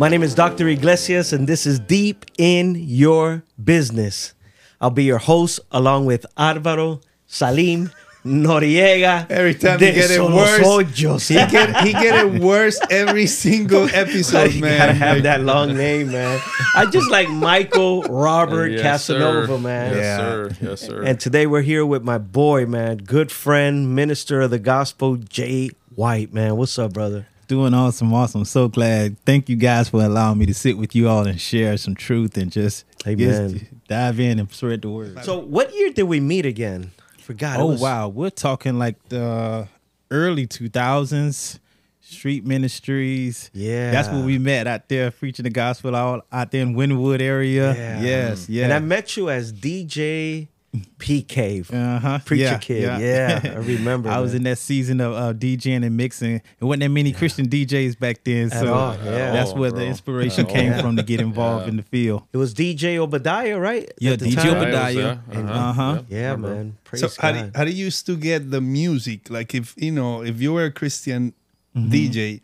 My name is Dr. Iglesias, and this is Deep in Your Business. I'll be your host along with Alvaro Salim Noriega. Every time de he get it worse. Ojos. He get he get it worse every single episode, you man. gotta have Like, that long name, man. I just like Michael Robert Yes, Casanova, sir. man. Yes, Yeah. sir. Yes, sir. And today we're here with my boy, man, good friend, minister of the gospel, Jay White, man. What's up, brother? Doing awesome, awesome. So glad. Thank you guys for allowing me to sit with you all and share some truth and just Amen. just dive in and spread the word. So, what year did we meet again? Forgot. oh was- wow, we're talking like the early two thousands, street ministries. Yeah. that's where we met out there preaching the gospel out out there in Wynwood area. Yeah. Yes, yeah. And I met you as DJ PK, uh huh. preacher yeah, kid. Yeah. I remember. I was in that season of uh, DJing and mixing. It wasn't that many Christian DJs back then, At so all, yeah. that's all, where the inspiration At came all. from to get involved in the field. It was DJ Obadiah, right? Yeah, At the DJ time? Obadiah. Uh-huh. Uh-huh. Yep. Yeah, Remember. man. Praise so how do, how do you used to get the music? Like if you know if you were a Christian Mm-hmm. DJ,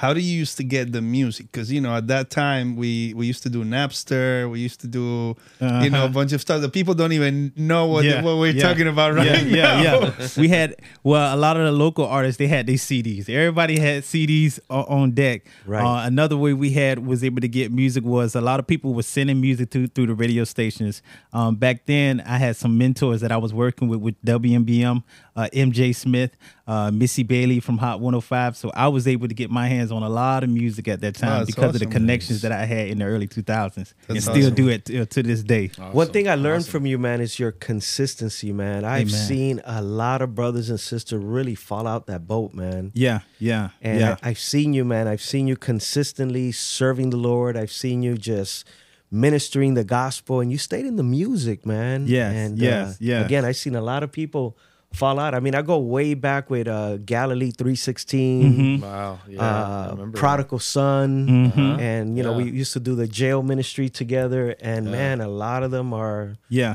how do you used to get the music? Because you know at that time we we used to do Napster, we used to do you know a Uh-huh. bunch of stuff that people don't even know what Yeah, what we're yeah. talking about right yeah, now. yeah, yeah. We had well, a lot of the local artists they had these CDs. Everybody had CDs on deck. Right. Uh, another way we had was able to get music was a lot of people were sending music through through the radio stations. Um, back then, I had some mentors that I was working with with WMBM, uh, MJ Smith, uh, Missy Bailey from Hot 105. So I was able to get my hands on a lot of music at that time that's because of the awesome. connections that I had in the early 2000s, and That's still do it uh, to this day. One thing I learned from you, man, is your consistency, man. I've Amen. seen a lot of brothers and sisters really fall out that boat, man. Yeah, yeah, And yeah. I, I've seen you, man. I've seen you consistently serving the Lord. I've seen you just ministering the gospel, and you stayed in the music, man. Yes, and yes, uh, yeah. Again, I've seen a lot of people fall out. I mean, I go way back with uh, Galilee 316. Mm-hmm. Wow. Yeah. Uh, remember. prodigal son Mhm. and you know we used to do the jail ministry together and man a lot of them are yeah.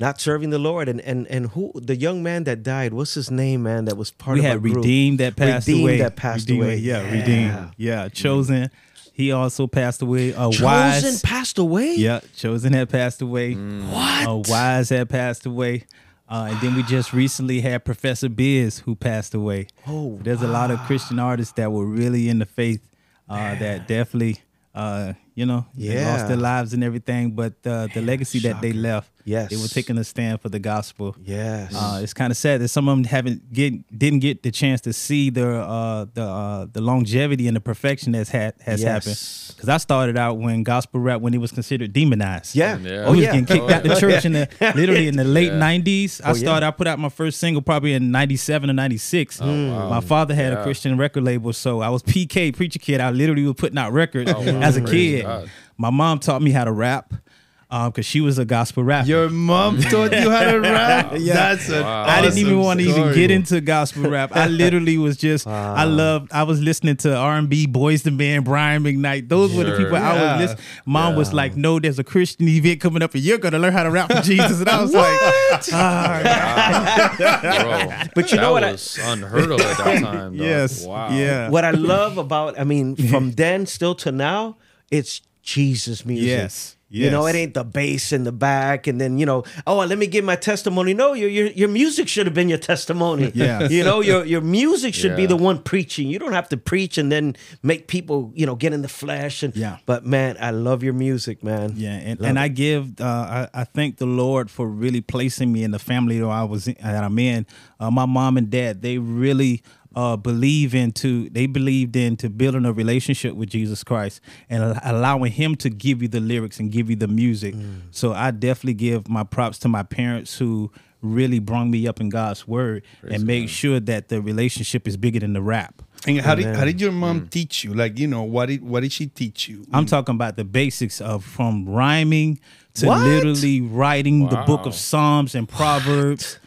not serving the lord and and and who the young man that died what's his name man that was part we of had our group? redeemed that passed Redeemed away. that passed Redeemed, away. Yeah, Yeah. redeemed. Yeah, chosen. He also passed away. Uh, chosen wise. passed away yeah, chosen had passed away. what Uh, wise had passed away. Uh, and then we just recently had Professor Biz who passed away. Oh, there's a lot of Christian artists that were really in the faith uh, that definitely, uh, you know, Yeah. lost their lives and everything. But uh, the legacy that they left, Yes. they were taking a stand for the gospel. yes Uh, it's kind of sad that some of them haven't get didn't get the chance to see the uh, the uh, the longevity and the perfection that's had has Yes. happened. Because I started out when gospel rap when it was considered demonized. yeah Yeah. I oh was yeah getting kicked out the church in the literally in the late Yeah. '90s. I Oh, started. I put out my first single probably in '97 or '96. Oh, wow. My father had a Christian record label, so I was PK preacher kid. I literally was putting out records Oh, wow. as a kid. God. My mom taught me how to rap Um, because she was a gospel rapper. Your mom taught you how to rap. Yeah. That's a Wow. I didn't even want to even get into gospel rap. I literally was just I loved I was listening to R and B, Boyz II Men, Brian McKnight. Those were the Sure. people I Yeah. was listening. Mom was like, "No, there's a Christian event coming up, and you're gonna learn how to rap for Jesus." And I was like, Bro, But you that know what I- was unheard of at that time. dog. "Yes, Wow. yeah, what i love about i mean from then still to now it's jesus music Yes, You know, it ain't the bass in the back, and then you know, oh, let me give my testimony. No, your your, your music should have been your testimony. Yeah, you know, your your music should be the one preaching. You don't have to preach and then make people, you know, get in the flesh. And Yeah. but man, I love your music, man. Yeah, and, Love and it. I give uh, I, I thank the Lord for really placing me in the family that I was in, that I'm in. Uh, my mom and dad they really uh, believe into they believed into building a relationship with Jesus Christ and allowing Him to give you the lyrics and give you the music. Mm. So I definitely give my props to my parents who really brought me up in God's word and make sure that the relationship is bigger than the rap. And how did how did your mom teach you? Like you know what did what did she teach you? I'm talking about the basics of from rhyming to What? literally writing the book of Psalms and Proverbs.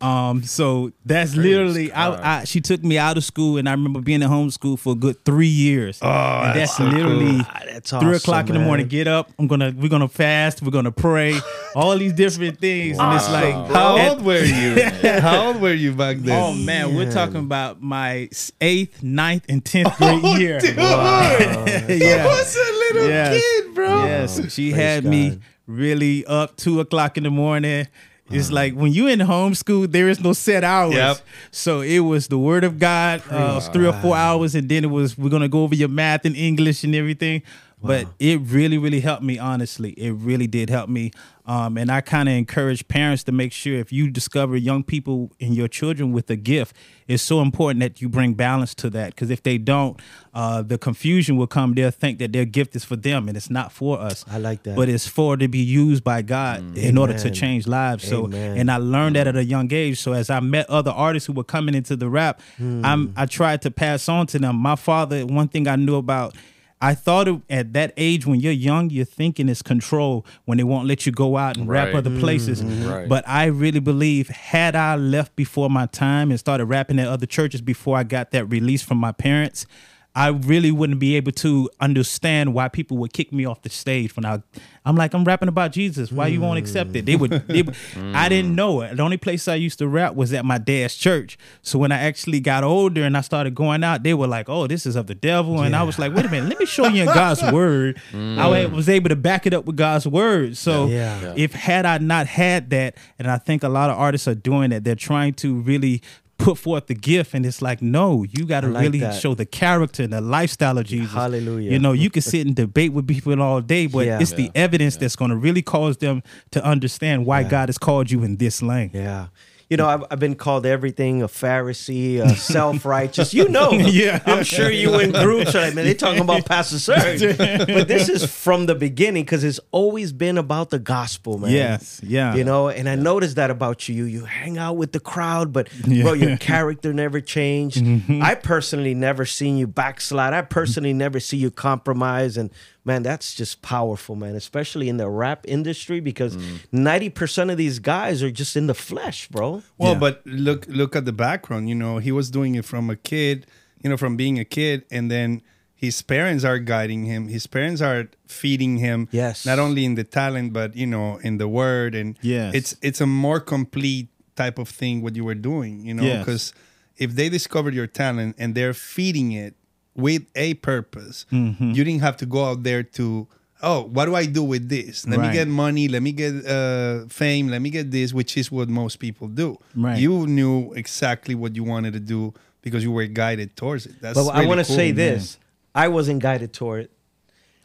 Um, so that's literally God. I, I. She took me out of school, and I remember being in homeschool for a good three years. Oh, and that's, so literally Ah, that's three awesome, o'clock in the morning. Get up. I'm gonna we're gonna fast. We're gonna pray. all these different things, and it's like How old were you? How old were you back then? Oh man, we're talking about my eighth, ninth, and tenth grade year. Dude, yeah. I was a little Yes. kid, bro. Yes, she Praise had me really up two o'clock in the morning. It's like when you in homeschool, there is no set hours. Yep. So it was the word of God, uh, it was three or four hours, and then it was we're gonna go over your math and English and everything. But it really, really helped me. Honestly, it really did help me. Um, and I kind of encourage parents to make sure if you discover young people and your children with a gift, it's so important that you bring balance to that. Because if they don't, uh, the confusion will come. They'll think that their gift is for them and it's not for us. I like that. But it's for to be used by God in order to change lives. So, Amen. and I learned that at a young age. So as I met other artists who were coming into the rap. I'm I tried to pass on to them. My father, one thing I knew about. I thought it, at that age when you're young, you're thinking it's control when they won't let you go out and rap other places. Mm-hmm. Right. But I really believe had I left before my time and started rapping at other churches before I got that release from my parents, I really wouldn't be able to understand why people would kick me off the stage when I I'm like I'm rapping about Jesus. Why you won't accept it? They would. They, would I didn't mm. know it. The only place I used to rap was at my dad's church. So when I actually got older and I started going out, they were like, "Oh, this is of the devil," and I was like, "Wait a minute, let me show you in God's word." I mm. was able to back it up with God's word. So. Yeah. if had I not had that, and I think a lot of artists are doing that, they're trying to really put forth the gift, and it's like, no, you got to like really that. show the character and the lifestyle of Jesus. Hallelujah. You know, you can sit and debate with people all day, but Yeah. it's the evidence that's going to really cause them to understand why God has called you in this lane. Yeah. You know, I've, I've been called everything a Pharisee, a self righteous. You know, Yeah. I'm sure you in groups are like, man, they talking about Pastor Serge. but this is from the beginning because it's always been about the gospel, man. Yes, yeah. You know, and I noticed that about you. You hang out with the crowd, but Yeah. Mm-hmm. bro, your character never changed. I personally never seen you backslide. I personally never see you compromise. And man, that's just powerful, man, especially in the rap industry because Mm. 90% of these guys are just in the flesh, bro. Well, Yeah. but look look at the background. You know, he was doing it from a kid. You know, from being a kid, and then his parents are guiding him. His parents are feeding him. Yes. Not only in the talent, but you know, in the word, and yeah, it's it's a more complete type of thing what you were doing. You know, Yes. because if they discovered your talent and they're feeding it with a purpose, Mm-hmm. you didn't have to go out there to. Oh, what do I do with this? Let Right. me get money. Let me get uh, fame. Let me get this, which is what most people do. Right. You knew exactly what you wanted to do because you were guided towards it. That's But I want to cool, say man. this I wasn't guided toward it.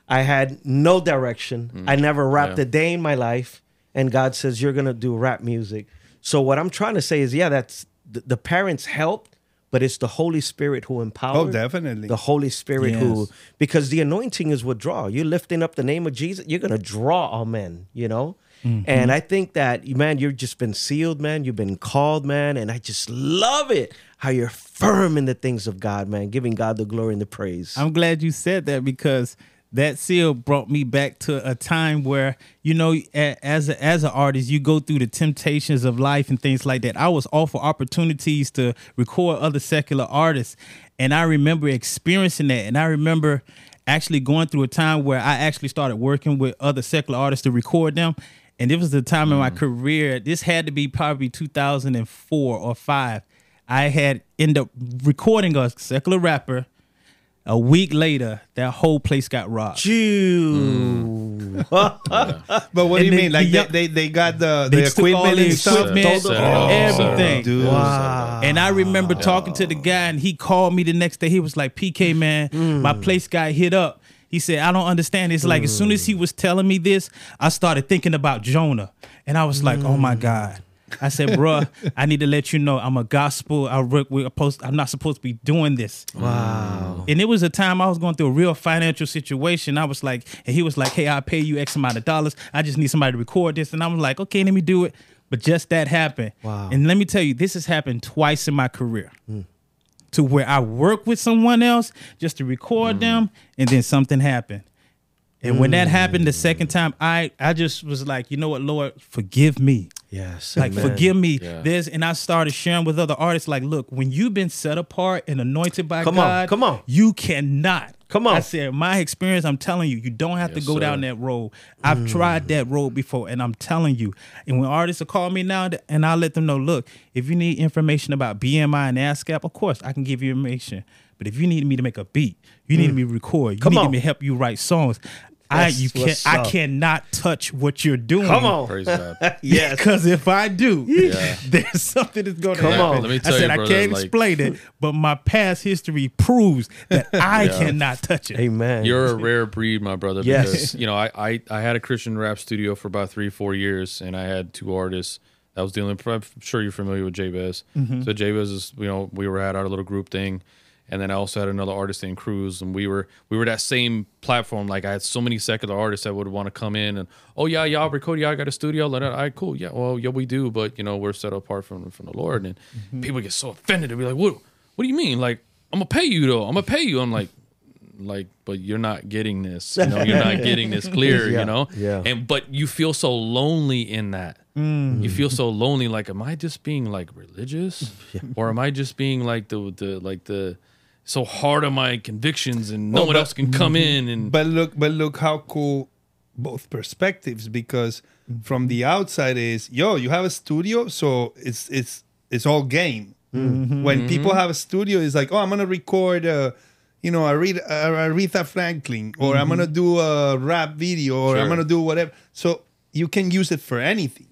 I had no direction. Mm. I never rapped Yeah. a day in my life. And God says, You're going to do rap music. So, what I'm trying to say is, yeah, that's the, the parents helped, but it's the Holy Spirit who empowers. Oh, definitely. The Holy Spirit who, because the anointing is what draw. You're lifting up the name of Jesus, you're going to draw all men, you know? Mm-hmm. And I think that, man, you've just been sealed, man. You've been called, man. And I just love it how you're firm in the things of God, man, giving God the glory and the praise. I'm glad you said that because that seal brought me back to a time where you know as a, as an artist you go through the temptations of life and things like that. I was offered opportunities to record other secular artists and i remember experiencing that. And i remember actually going through a time where i actually started working with other secular artists to record them. And it was the time in my mm. career this had to be probably 2004 or 5 i had ended up recording a secular rapper a week later, that whole place got robbed. Jew. But what do you they- mean? Like the they, they, they got the, They the took all equipment the and stuff? equipment, Set it up, everything. set Dude. Wow. And I remember talking to the guy, and he called me the next day. He was like, "PK man, my mm. place got hit up." He said, "I don't understand." It's like as soon as he mm. was telling me this, I started thinking about Jonah, and I was like, "Oh my mm. god." I said, "Bruh, I need to let you know I'm a gospel. I work with supposed. I'm not supposed to be doing this." Wow. And it was a time I was going through a real financial situation. I was like, and he was like, "Hey, I'll pay you X amount of dollars. I just need somebody to record this." And I was like, "Okay, let me do it." But just that happened. Wow. And let me tell you, this has happened twice in my career. To where I work with someone else just to record them, and then something happened. And when that happened the second time, I I just was like, you know what, Lord, forgive me. Yes. Like, amen. forgive me. Yeah. There's, and I started sharing with other artists. Like, look, when you've been set apart and anointed by Come on, come on. you cannot. Come on. I said, my experience. I'm telling you, you don't have Yes, to go sir. down that road. I've mm. tried that road before, and I'm telling you. And when artists will call me now, and I let them know, look, if you need information about BMI and ASCAP, of course I can give you information. But if you need me to make a beat, you need mm. me to record, you Come need on. me to help you write songs. I That's you can what's I cannot touch what you're doing. Come on. Praise God. Yes. Because if I do, Yeah. there's something that's going to Come happen. on. Let me I tell said you, I can't like- explain it, but my past history proves that I Yeah. cannot touch it. Amen. You're a rare breed, my brother. Yes. Because you know, I, I I had a Christian rap studio for about three, four years, and I had two artists. That was dealing. I'm sure you're familiar with Jabez. Mm-hmm. So Jabez is, you know, we were at our little group thing, and then I also had another artist named Cruz, and we were we were that same platform. Like I had so many secular artists that would want to come in and, oh yeah, y'all record, y'all got a studio. Like, all right, cool, yeah, well, yeah, we do, but you know, we're set apart from from the Lord, and mm-hmm. people get so offended. They'll be like, what What do you mean? Like, I'm gonna pay you though. I'm gonna pay you. I'm like like but you're not getting this you know you're not getting this clear Yeah, you know yeah. and but you feel so lonely in that mm. you feel so lonely like am i just being like religious or am i just being like the the like the so hard on my convictions and no Well, one but- else can come mm-hmm. in and But look, but look how cool both perspectives because mm-hmm. from the outside is yo, you have a studio, so it's it's it's all game. Mm-hmm. When people have a studio, it's like, oh, I'm gonna record a, you know, a Rita, uh, Aretha Franklin, or I'm gonna do a rap video, or I'm gonna do whatever. So you can use it for anything.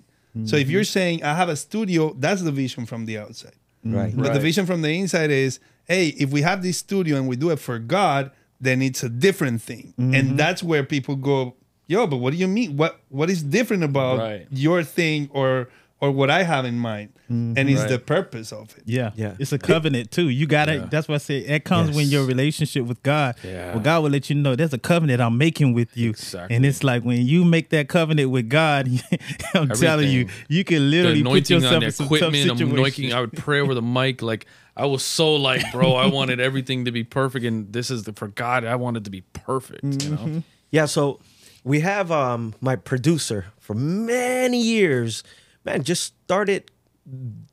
So if you're saying I have a studio, that's the vision from the outside. right. But the vision from the inside is, hey, if we have this studio and we do it for God, then it's a different thing. And mm-hmm. that's where people go, yo, but what do you mean? What what is different about Right. your thing or or what I have in mind? Mm-hmm. And it's Right. the purpose of it. Yeah, Yeah. It's a covenant too. You gotta. Yeah. That's what I say. It comes when your relationship with God. Yeah. Well, God will let you know there's a covenant I'm making with you. Exactly. And it's like when you make that covenant with God, I'm telling you, you can the literally put yourself on the in some tough equipment i'm anointing i would pray over the mic like i was so like bro i wanted everything to be perfect and this is the for god i wanted to be perfect you know? Mm-hmm. Yeah, so we have um my producer for many years, man, just started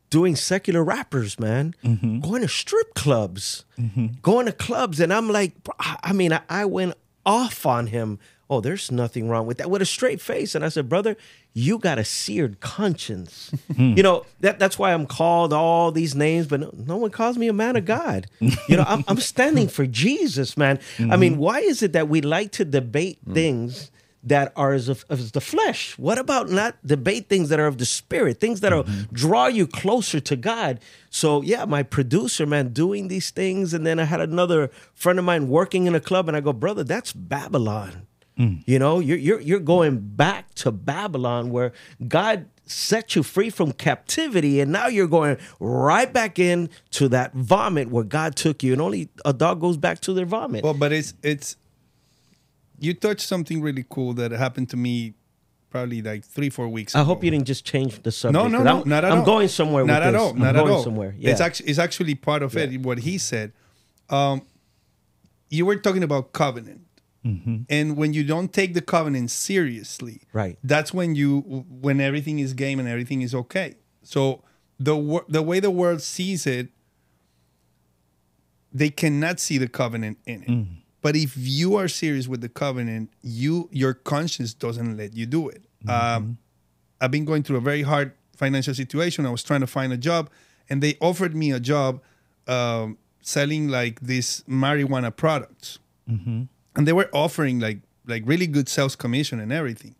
doing secular rappers, man, mm-hmm. going to strip clubs, mm-hmm. going to clubs, and I'm like, I I mean, I, I went off on him. Oh, there's nothing wrong with that. With a straight face, and I said, brother, you got a seared conscience. Hmm. you know that that's why I'm called all these names, but no, no one calls me a man of God. you know, I'm, I'm standing for Jesus, man. I mean, mm-hmm. why is it that we like to debate hmm. things? that are as of, as the flesh. What about not debate things that are of the spirit, things that are mm-hmm. draw you closer to God? So yeah, my producer, man, doing these things, and then I had another friend of mine working in a club, and I go, brother, that's Babylon. You know, you're you're you're going back to Babylon where God set you free from captivity, and now you're going right back in to that vomit where God took you, and only a dog goes back to their vomit. Well, but it's it's you touched something really cool that happened to me probably like three, four weeks I ago. hope you didn't just change the subject. No, no, no, I'm, not at I'm all. going somewhere. Not with at this. all. I'm Not going at all. somewhere. Yeah. It's actually it's actually part of it. What he said. Um, you were talking about covenant, and when you don't take the covenant seriously, Right. That's when you when everything is game and everything is okay. So the the way the world sees it, they cannot see the covenant in it. But if you are serious with the covenant, you your conscience doesn't let you do it. Um, I've been going through a very hard financial situation. I was trying to find a job, and they offered me a job um, selling like these marijuana products, and they were offering like like really good sales commission and everything.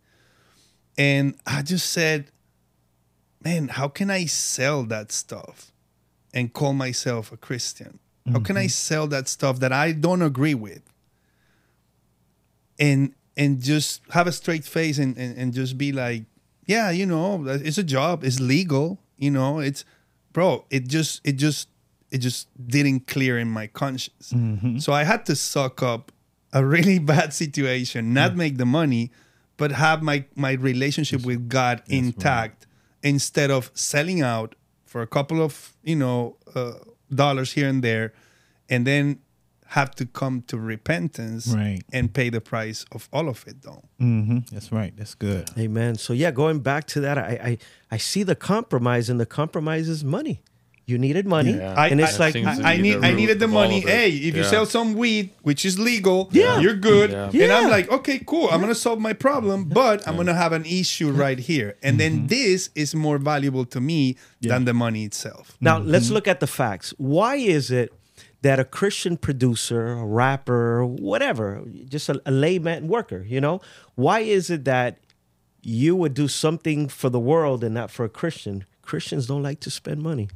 And I just said, "Man, how can I sell that stuff and call myself a Christian? How can I mm-hmm. sell that stuff that I don't agree with?" and and just have a straight face and, and, and just be like, yeah, you know, it's a job, it's legal, you know, it's bro, it just it just it just didn't clear in my conscience. Mm-hmm. So I had to suck up a really bad situation, not make the money, but have my my relationship with God intact instead of selling out for a couple of, you know, uh, dollars here and there and then have to come to repentance Right. and pay the price of all of it, though. hmm That's right. That's good. Amen. So yeah, going back to that, I I, I see the compromise, and the compromise is money. You needed money, Yeah. I, and it's I, like I, I need the I needed the money. Hey, if you sell some weed, which is legal, Yeah. you're good. Yeah. And I'm like, okay, cool. I'm gonna solve my problem, but I'm gonna have an issue right here. And then mm-hmm. this is more valuable to me than the money itself. Now mm-hmm. let's look at the facts. Why is it that a Christian producer, a rapper, whatever, just a, a layman worker, you know, why is it that you would do something for the world and not for a Christian? Christians don't like to spend money.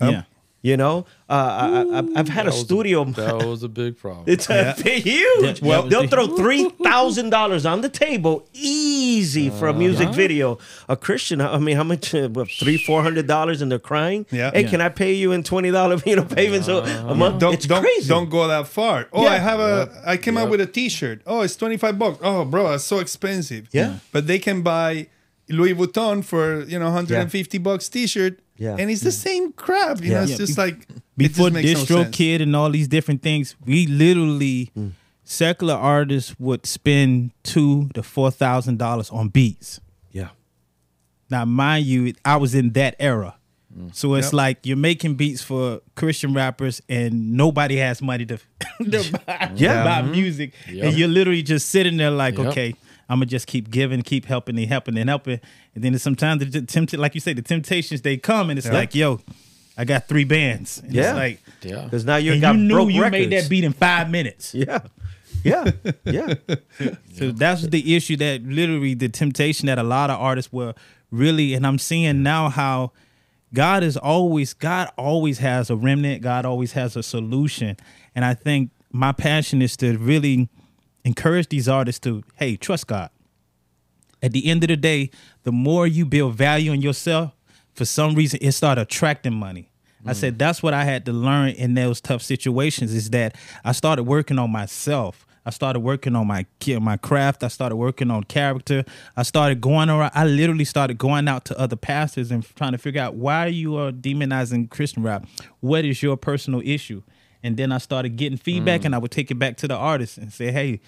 Yeah. You know, uh, I, I, I've- I've had a That was studio. That was a big problem. It's a huge. Yeah. Well, they'll throw three thousand dollars on the table, easy for a music video. A Christian, I mean, how much? Uh, what, three, four hundred dollars, and they're crying. Yeah. Hey, Yeah. can I pay you in twenty dollar you know payments a, a month? Don't it's don't crazy. don't go that far. Oh, Yeah. I have a I came out with a T-shirt. Oh, it's twenty five bucks. Oh, bro, that's so expensive. Yeah. but they can buy Louis Vuitton for you know hundred and fifty bucks T-shirt. Yeah. and it's the same crap. You Yeah. know, it's Yeah. just like Before just makes no Distro. Kid and all these different things, we literally mm. secular artists would spend two to four thousand dollars on beats. Yeah. Now, mind you, I was in that era. Mm. So it's Yep. like you're making beats for Christian rappers and nobody has money to, to buy, Yeah. buy mm-hmm. music. Yep. And you're literally just sitting there like, Yep. okay, I'm gonna just keep giving, keep helping and helping and helping. And then sometimes the tempt like you say, the temptations they come and it's Yep. like, yo, I got three bands. And Yeah. It's like yeah. Because now you and got you knew broke you records. made that beat in five minutes. Yeah. Yeah. Yeah. So that's the issue that literally the temptation that a lot of artists were really, and I'm seeing now how God is always God always has a remnant. God always has a solution, and I think my passion is to really encourage these artists to hey trust God. At the end of the day, the more you build value in yourself, for some reason it started attracting money. I mm. said that's what I had to learn in those tough situations is that I started working on myself. I started working on my my craft. I started working on character. I started going around. I literally started going out to other pastors and trying to figure out why you are demonizing Christian rap. What is your personal issue? And then I started getting feedback, mm. and I would take it back to the artist and say, "Hey,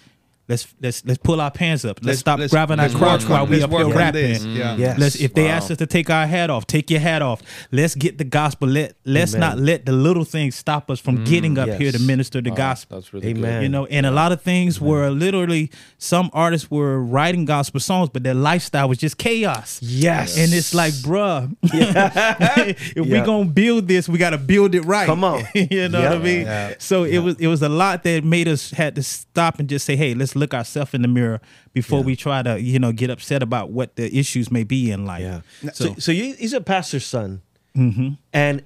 let's let's let's pull our pants up. Let's, stop grabbing our let's crotch work while we up here rapping. this. Yeah. Yes. Let's if they Wow. ask us to take our hat off, take your hat off. Let's get the gospel. Let let's Amen. not let the little things stop us from getting mm. up yes. here to minister the Wow, gospel. That's really Amen. You know, and a lot of things were literally some artists were writing gospel songs, but their lifestyle was just chaos. Yes. And it's like, bruh, if we Yeah. gonna build this, we gotta build it right. Come on. you know what I mean? Yeah. So it was it was a lot that made us had to stop and just say, hey, let's look ourselves in the mirror before we try to, you know, get upset about what the issues may be in life. Yeah. So, So, so you, he's a pastor's son, Mm-hmm. and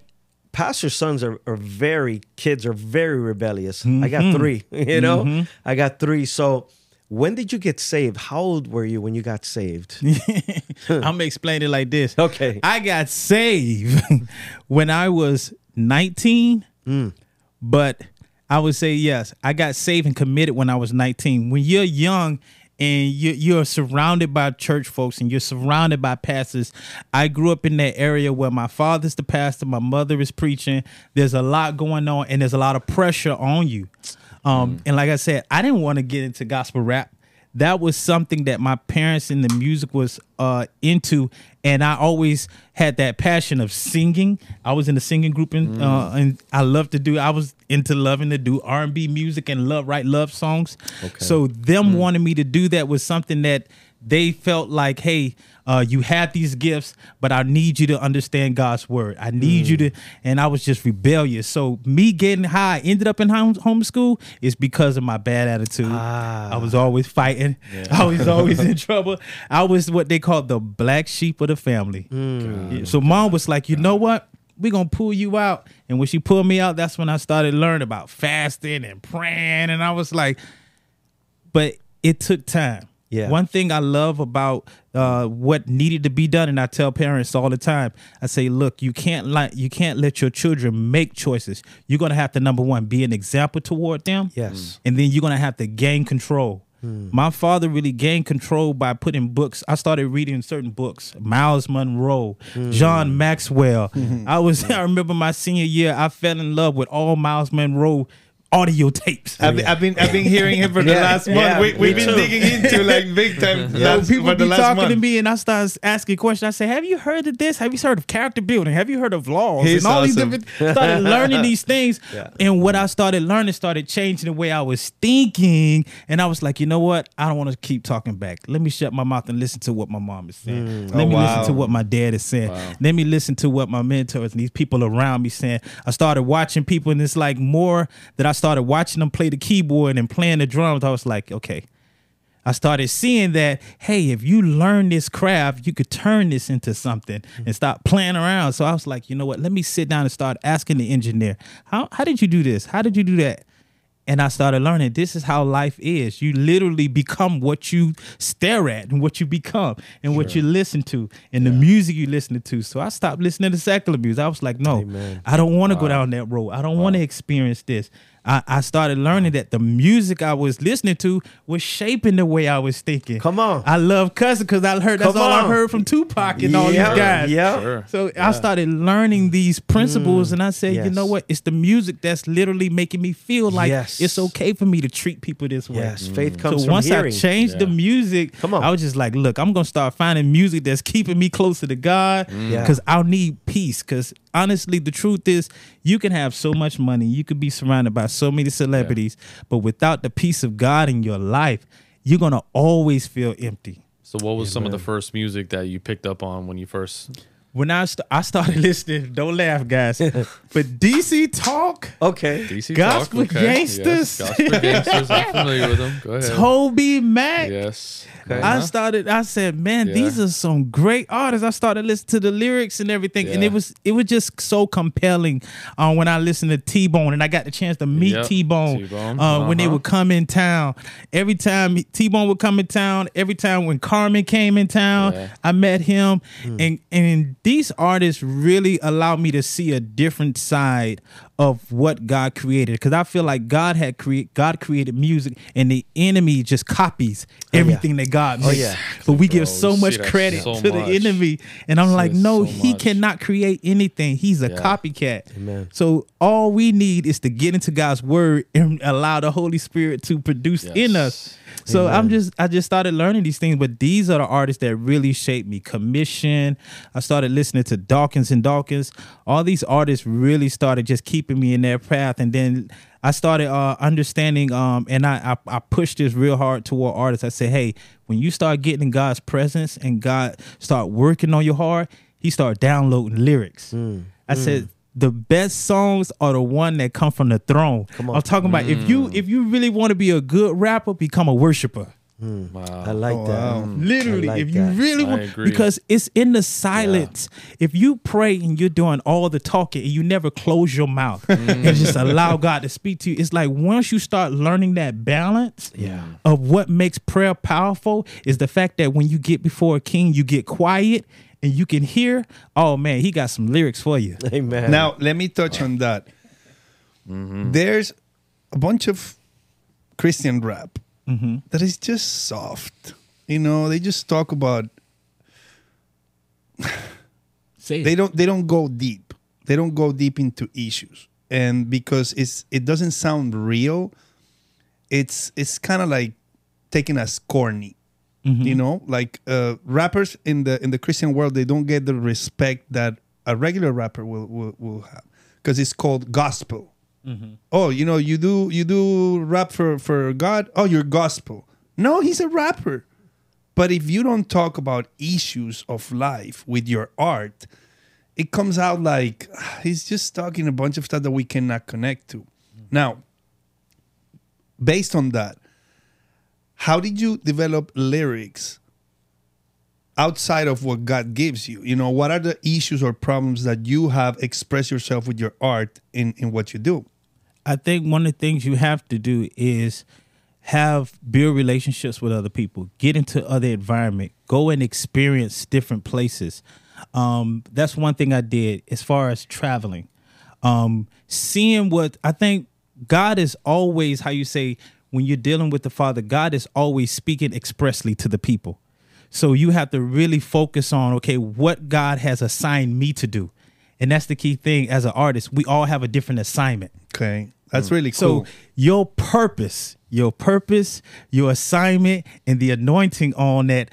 pastor's sons are, are very kids are very rebellious. I Mm-hmm. got three. You know, I got three. So when did you get saved? How old were you when you got saved? I'm gonna explain it like this. Okay. I got saved when I was 19, Mm. but I would say yes. I got saved and committed when I was 19. When you're young and you, you're surrounded by church folks and you're surrounded by pastors, I grew up in that area where my father's the pastor, my mother is preaching. There's a lot going on, and there's a lot of pressure on you. Um, And like I said, I didn't want to get into gospel rap that was something that my parents in the music was uh into and i always had that passion of singing. I was in a singing group and uh and i loved to do i was into loving to do r&b music and love write love songs. Okay. so them wanting me to do that was something that they felt like hey uh you have these gifts but i need you to understand god's word. I need you to mm. and i was just rebellious. So me getting high I ended up in home homeschool is because of my bad attitude. I was ah. always fighting. I was always in trouble. I was what they called the black sheep of the family. Mm. Yeah, so mom was like you know what? We're gonna pull you out. And when she pulled me out that's when i started learning about fasting and praying and i was like but it took time. Yeah. One thing I love about uh, what needed to be done, and I tell parents all the time, I say, look, you can't like you can't let your children make choices. You're gonna have to number one be an example toward them. Yes. Mm. And then you're gonna have to gain control. Hmm. My father really gained control by putting books. I started reading certain books, Myles Munroe, hmm. John Maxwell. Hmm. I was I remember my senior year, I fell in love with all Myles Munroe audio tapes. I've, been, I've been I've been hearing him for the Yeah, last month. yeah, we, we've me been too. digging into like big time. So last, people for the be last talking month. to me, and I start asking questions. I say, "Have you heard of this? Have you heard of character building? Have you heard of laws?" He's and all awesome. these different. Started learning these things, Yeah. and what I started learning started changing the way I was thinking. And I was like, you know what? I don't want to keep talking back. Let me shut my mouth and listen to what my mom is saying. Mm. Let Oh, me wow. listen to what my dad is saying. Let me listen to what my mentors and these people around me saying. I started watching people, and it's like more that I started watching them play the keyboard and playing the drums. I was like, okay. I started seeing that, hey, if you learn this craft, you could turn this into something mm. and stop playing around. So I was like, you know what? Let me sit down and start asking the engineer, how, how did you do this? How did you do that? And I started learning this is how life is. You literally become what you stare at and what you become and what you listen to and the music you listen to. So I stopped listening to secular music. I was like, no, Amen. I don't want to go down that road. I don't want to experience this. I, I started learning that the music I was listening to was shaping the way I was thinking. Come on. I love cussing because I heard that's Come all I heard from Tupac and all these guys. yeah. Sure. So I started learning these principles, and I said, you know what? It's the music that's literally making me feel like Yes. it's okay for me to treat people this way. Yes, faith comes from hearing. So from once hearing. I changed the music, Come on. I was just like, look, I'm gonna start finding music that's keeping me closer to God, Yeah. because I'll need peace. Because honestly, the truth is, you can have so much money, you could be surrounded by so many celebrities, but without the peace of God in your life, you're gonna always feel empty. So what was some of the first music that you picked up on when you first? When I st- I started listening, don't laugh, guys, but DC Talk. Okay. DC Gospel Talk, okay. Gangsters. Yes, Gospel gangsters. I'm familiar with them. Go ahead. TobyMac. Yes. I Uh-huh. started. I said, "Man, Yeah. these are some great artists." I started listening to the lyrics and everything, and it was it was just so compelling. Um, when I listened to T-Bone, and I got the chance to meet Yep, T Bone, T-Bone, uh, when they uh-huh. would come in town. Every time T-Bone would come in town, every time when Carmen came in town, Yeah. I met him, Hmm. and and these artists really allowed me to see a different side of what God created because I feel like God had create God created music and the enemy just copies oh, everything that God Oh, makes. yeah. But we Bro, give so much credit so to the enemy. And I'm like, See it no, so he much. cannot create anything. He's a Yeah. copycat. Amen. So all we need is to get into God's word and allow the Holy Spirit to produce in us. So I'm just I just started learning these things, but these are the artists that really shaped me. Commission. I started listening to Dawkins and Dawkins. All these artists really started just keeping me in their path, and then I started uh, understanding. Um, and I, I I pushed this real hard toward artists. I said, hey, when you start getting in God's presence and God start working on your heart, He start downloading lyrics. I said the best songs are the one that come from the throne. Come on. I'm talking about if you mm. if you really want to be a good rapper, become a worshiper. Hmm. Wow. I like Oh, that. wow. Hmm. Literally, like if you that. really want, because it's in the silence. If you pray and you're doing all the talking and you never close your mouth and just allow God to speak to you, it's like once you start learning that balance Yeah. of what makes prayer powerful is the fact that when you get before a king, you get quiet and you can hear. Oh man, he got some lyrics for you. Amen. Now, let me touch on that. Mm-hmm. There's a bunch of Christian rap Mm-hmm. that is just soft. You know, they just talk about Say they don't they don't go deep. They don't go deep into issues. And because it's it doesn't sound real, it's it's kind of like taken as corny. Mm-hmm. You know, like uh, rappers in the in the Christian world, they don't get the respect that a regular rapper will will, will have because it's called gospel. Mm-hmm. Oh, you know, you do you do rap for for God. Oh, you're gospel. No, he's a rapper. But if you don't talk about issues of life with your art, it comes out like he's just talking a bunch of stuff that we cannot connect to. Mm-hmm. Now, based on that, how did you develop lyrics outside of what God gives you? You know, what are the issues or problems that you have expressed yourself with your art in, in what you do? I think one of the things you have to do is have build relationships with other people, get into other environment, go and experience different places. Um, that's one thing I did as far as traveling. Um, seeing what I think God is always how you say when you're dealing with the Father, God is always speaking expressly to the people. So you have to really focus on okay, what God has assigned me to do. And that's the key thing as an artist. We all have a different assignment. Okay. That's mm. really cool. So your purpose, your purpose, your assignment, and the anointing on that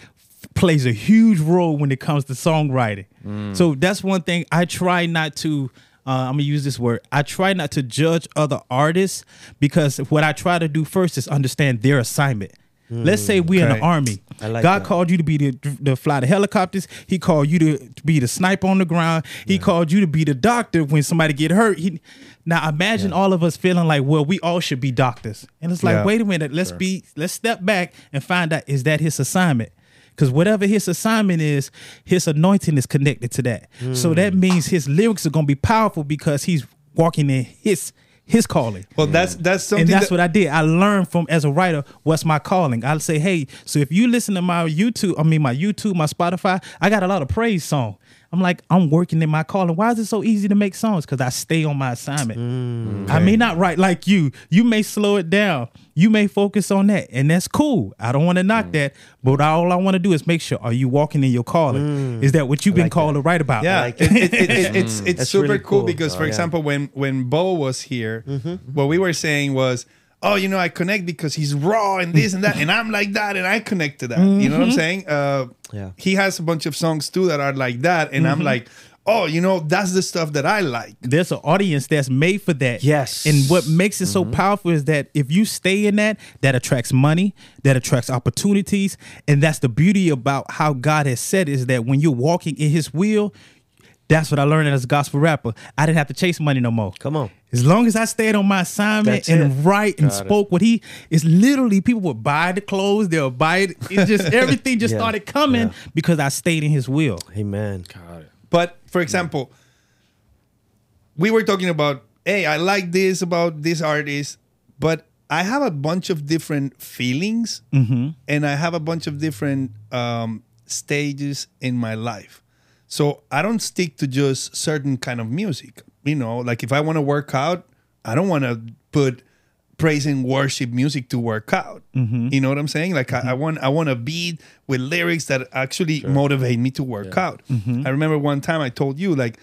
plays a huge role when it comes to songwriting. Mm. So that's one thing I try not to. Uh, I'm gonna use this word. I try not to judge other artists because what I try to do first is understand their assignment. Let's say we're in the army. I like God that. called you to be the to fly the helicopters. He called you to, to be the sniper on the ground. He called you to be the doctor when somebody get hurt. He, now imagine all of us feeling like, well, we all should be doctors, and it's like, Yeah. wait a minute, let's be, let's step back and find out is that his assignment? Because whatever his assignment is, his anointing is connected to that. So hmm. that means his lyrics are gonna be powerful because he's walking in his his calling Well, that's that's something. and that's that, what I did. I learned from as a writer what's my calling. I'll say, hey, so if you listen to my YouTube, I mean my YouTube, my Spotify, I got a lot of praise song. I'm like, I'm working in my calling. Why is it so easy to make songs? Because I stay on my assignment. Mm. I may not write like you. You may slow it down. You may focus on that, and that's cool. I don't want to knock mm. that, but all I want to do is make sure: Are you walking in your calling? Mm. Is that what you've been like called to write about? yeah, like it, it, it, it, it's it's That's super really cool, cool. because, for Oh, yeah. example, when when Bo was here, mm-hmm. what we were saying was, oh, you know, I connect because he's raw and this and that, and I'm like that, and I connect to that. You know what I'm mm-hmm. saying? Uh, Yeah. He has a bunch of songs too that are like that, and I'm mm-hmm. like, oh, you know, that's the stuff that I like. there's an audience that's made for that. Yes. And what makes it so mm-hmm. powerful is that if you stay in that, that attracts money, that attracts opportunities. And that's the beauty about how God has said is that when you're walking in his will, that's what I learned as a gospel rapper. I didn't have to chase money no more. Come on. As long as I stayed on my assignment That's and it. write and Got it. spoke what he is literally people would buy the clothes, they'll buy it. It's just everything just Yeah. started coming Yeah. because I stayed in his will. Amen. Got it. But for example, we were talking about, hey, I like this about this artist, but I have a bunch of different feelings and I have a bunch of different um, stages in my life. So I don't stick to just certain kind of music. You know, like if I want to work out, I don't want to put praise and worship music to work out. Mm-hmm. You know what I'm saying? Like I, I mm-hmm. want I want a beat with lyrics that actually motivate me to work out. Mm-hmm. I remember one time I told you like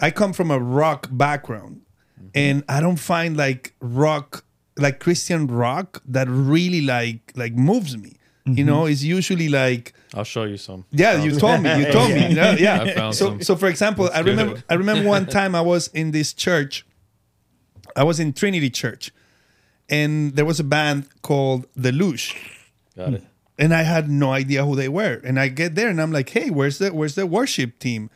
I come from a rock background and I don't find like rock like Christian rock that really like like moves me. You know, it's usually like I'll show you some. yeah, you told me. You told me. Yeah, yeah. I found so, some. so for example, I remember. I remember one time I was in this church. I was in Trinity Church, and there was a band called The Lush, Got it. and I had no idea who they were. And I get there, and I'm like, "Hey, where's the where's the worship team?"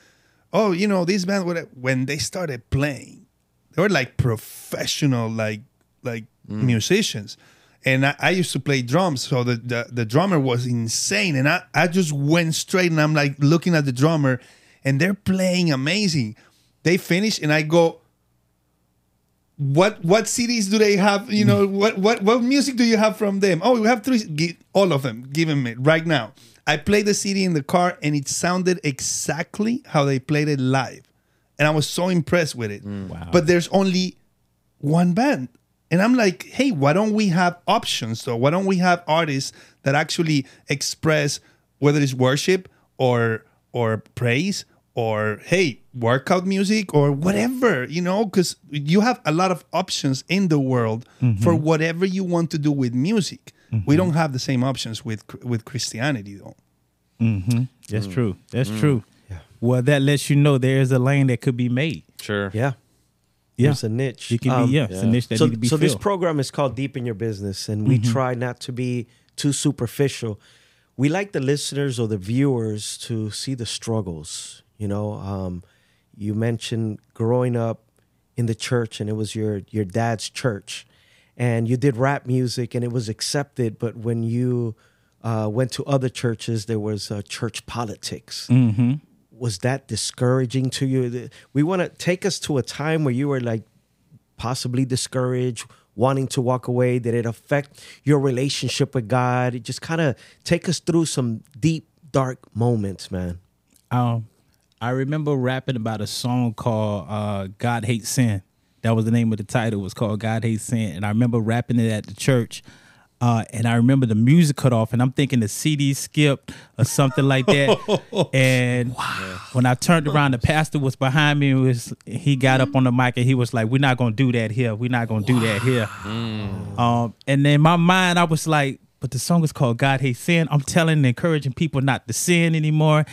Oh, you know, this band. When they started playing, they were like professional, like like mm. musicians. And I, I used to play drums, so the, the the drummer was insane, and I I just went straight, and I'm like looking at the drummer, and they're playing amazing. They finish, and I go, what what CDs do they have? You know, mm. what what what music do you have from them? Oh, we have three. Gi- all of them. Give them it right now. I played the CD in the car, and it sounded exactly how they played it live, and I was so impressed with it. Mm. Wow. But there's only one band. And I'm like, hey, why don't we have options though? Why don't we have artists that actually express whether it's worship or or praise or hey, workout music or whatever, you know, because you have a lot of options in the world mm-hmm. for whatever you want to do with music. We mm-hmm. don't have the same options with with Christianity though. Mm-hmm. That's mm. true. That's mm. true. Yeah. Well, that lets you know there is a lane that could be made. Sure. Yeah. Yeah. There's a niche. It can Um, be, yeah, it's a niche that so need to be so this program is called Deep in Your Business, and we try not to be too superficial. We like the listeners or the viewers to see the struggles. You know, um, you mentioned growing up in the church, and it was your your dad's church, and you did rap music, and it was accepted. But when you uh, went to other churches, there was uh, church politics was that discouraging to you? We want to take us to a time where you were like possibly discouraged, wanting to walk away. Did it affect your relationship with God? It just kind of take us through some deep, dark moments, man. Um, I remember rapping about a song called uh, "God Hates Sin." That was the name of the title. It was called "God Hates Sin," and I remember rapping it at the church. Uh, and I remember the music cut off, and I'm thinking the CD skipped or something like that. and when I turned around, the pastor was behind me. Was he got up on the mic and he was like, "We're not gonna do that here. We're not gonna do that here." Um, and in my mind, I was like, "But the song is called God Hates Sin." I'm telling and encouraging people not to sin anymore.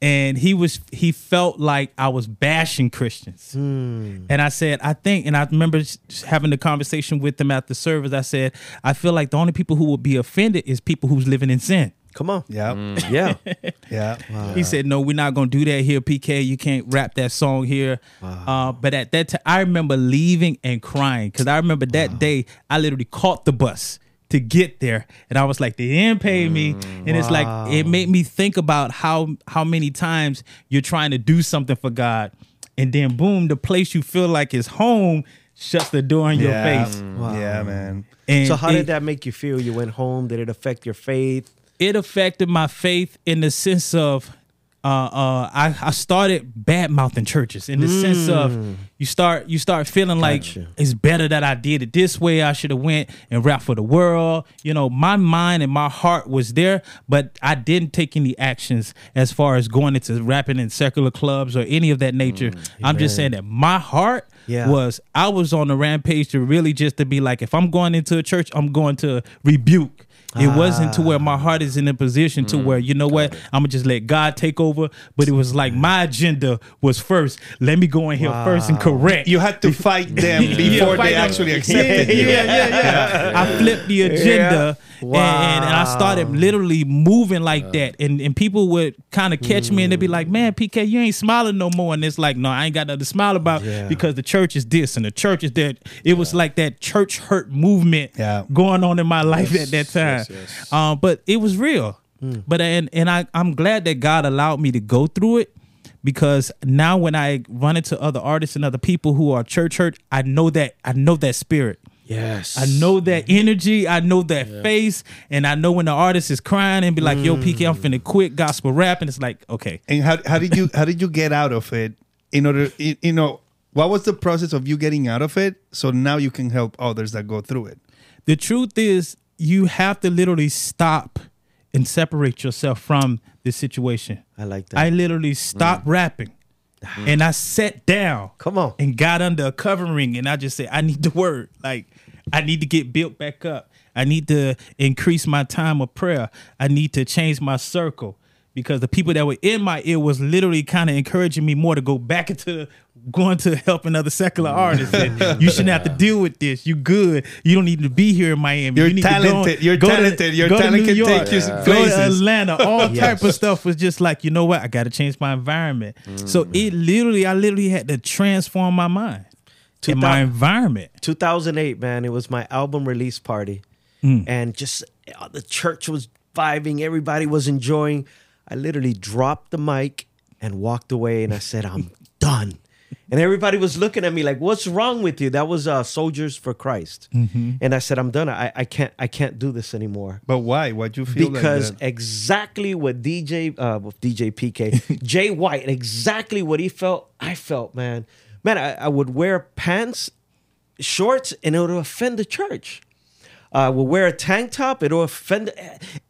And he was he felt like I was bashing Christians. And I said, I think, and I remember having the conversation with him at the service. I said, I feel like the only people who will be offended is people who's living in sin. Come on. Yeah. Yeah. Yeah. He said, "No, we're not gonna do that here, PK. You can't rap that song here." Uh, but at that time, I remember leaving and crying because I remember that day I literally caught the bus to get there, and I was like, "They didn't pay me," and it's like mm, it made me think about how how many times you're trying to do something for God, and then boom, the place you feel like is home shuts the door in your yeah. face. Mm, yeah, man. And So how it- did that make you feel? You went home. Did it affect your faith? it affected my faith in the sense of uh, uh, I, I started bad mouthing churches in the sense of you start you start feeling like it's better that I did it this way. I should have went and rap for the world. You know, my mind and my heart was there, but I didn't take any actions as far as going into rapping in secular clubs or any of that nature. I'm just saying that my heart Yeah. was I was on the rampage to really just to be like, if I'm going into a church, I'm going to rebuke. It wasn't to ah. where my heart is in a position to where you know mm, what I'm gonna just let God take over. But it was like my agenda was first. Let me go in here first and correct. You had to fight them before fight they them. actually yeah, accepted you. yeah, yeah, yeah. I flipped the agenda and, and, and I started literally moving like that. And and people would kind of catch me and they'd be like, Man, PK, you ain't smiling no more. And it's like, no, I ain't got nothing to smile about Yeah. because the church is this and the church is that. It was like that church hurt movement Yeah. going on in my life at that time. yes, yes. Um, but it was real. But and and I, I'm glad that God allowed me to go through it because now when I run into other artists and other people who are church hurt, I know that I know that spirit. Yes. I know that mm-hmm. energy. I know that face, and I know when the artist is crying and be like, "Yo, PK, I'm mm. finna quit gospel rap," and it's like, okay, And how, how did you how did you get out of it? In order, you you know, what was the process of you getting out of it? So now you can help others that go through it. the truth is, you have to literally stop and separate yourself from this situation. I like that. I literally stopped mm. rapping, mm. and I sat down. Come on. and got under a covering and I just said, I need the word. Like I need to get built back up. I need to increase my time of prayer. I need to change my circle. Because the people that were in my ear was literally kind of encouraging me more to go back into going to helping other secular artists. And you shouldn't have to deal with this. You good. You don't need to be here in Miami. You're you need to go- talented. You're go to- talented. Your to talent New can York. take you Go to. Atlanta. All type of stuff was just like, you know what? I got to change my environment. So Mm. it literally, I literally had to transform my mind to my environment. 2008, man. It was my album release party, and just uh, the church was vibing. Everybody was enjoying. I literally dropped the mic and walked away, and I said, "I'm done." And everybody was looking at me like, "What's wrong with you?" That was uh, Soldiers for Christ, and I said, "I'm done. I, I can't. I can't do this anymore." But why? Why do you feel because like exactly what DJ uh DJ PK Jay White exactly what he felt I felt man man I, I would wear pants shorts and it would offend the church. I would wear a tank top it would offend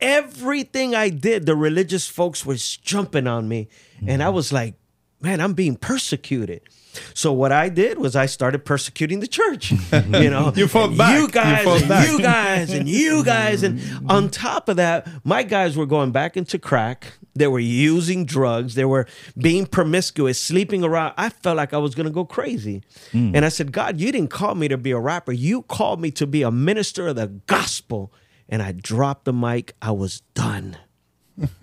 everything I did the religious folks was jumping on me. And I mm-hmm. was like man I'm being persecuted. So what I did was I started persecuting the church you know? You fought back. you You guys fought and back. you guys and you guys. And mm-hmm. on top of that my guys were going back into crack they were using drugs they were being promiscuous sleeping around. I felt like i was going to go crazy. Mm. And i said god you didn't call me to be a rapper. You called me to be a minister of the gospel. And i dropped the mic. I was done.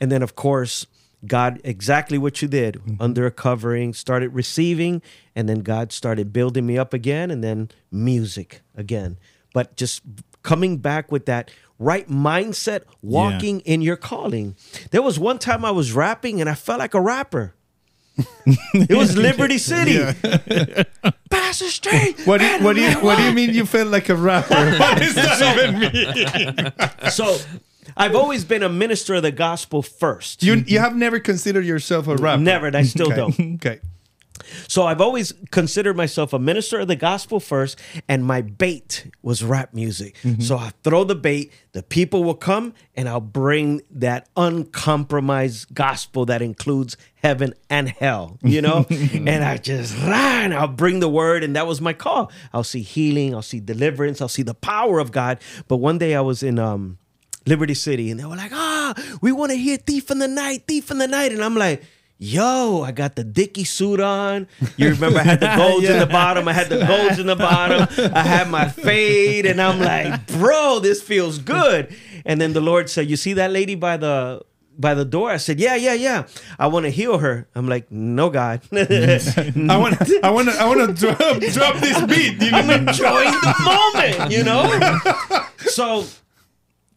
And then of course god exactly what you did mm-hmm. under a covering started receiving and then god started building me up again and then music again. But just coming back with that right mindset walking in your calling there was one time i was rapping and i felt like a rapper it was liberty city pass the street What do, you, what do you what do you mean you felt like a rapper? what does that even mean? so i've always been a minister of the gospel first You you have never considered yourself a rapper. Never, and I still Okay. don't. Okay. So I've always considered myself a minister of the gospel first, and my bait was rap music. So I throw the bait, the people will come, and I'll bring that uncompromised gospel that includes heaven and hell, you know? and I just run, I'll bring the word, and that was my call. I'll see healing, I'll see deliverance, I'll see the power of God. But one day I was in um Liberty City, and they were like, ah, we want to hear Thief in the Night, Thief in the Night. And I'm like, yo, I got the Dickie suit on. You remember I had the golds in the bottom, I had the golds in the bottom, I had my fade, and I'm like, bro, this feels good. And then the Lord said, You see that lady by the by the door? I said, Yeah, yeah, yeah. I want to heal her. I'm like, No, God. I want, I want, I want to drop, drop this beat. You know? I'm enjoying the moment, you know? So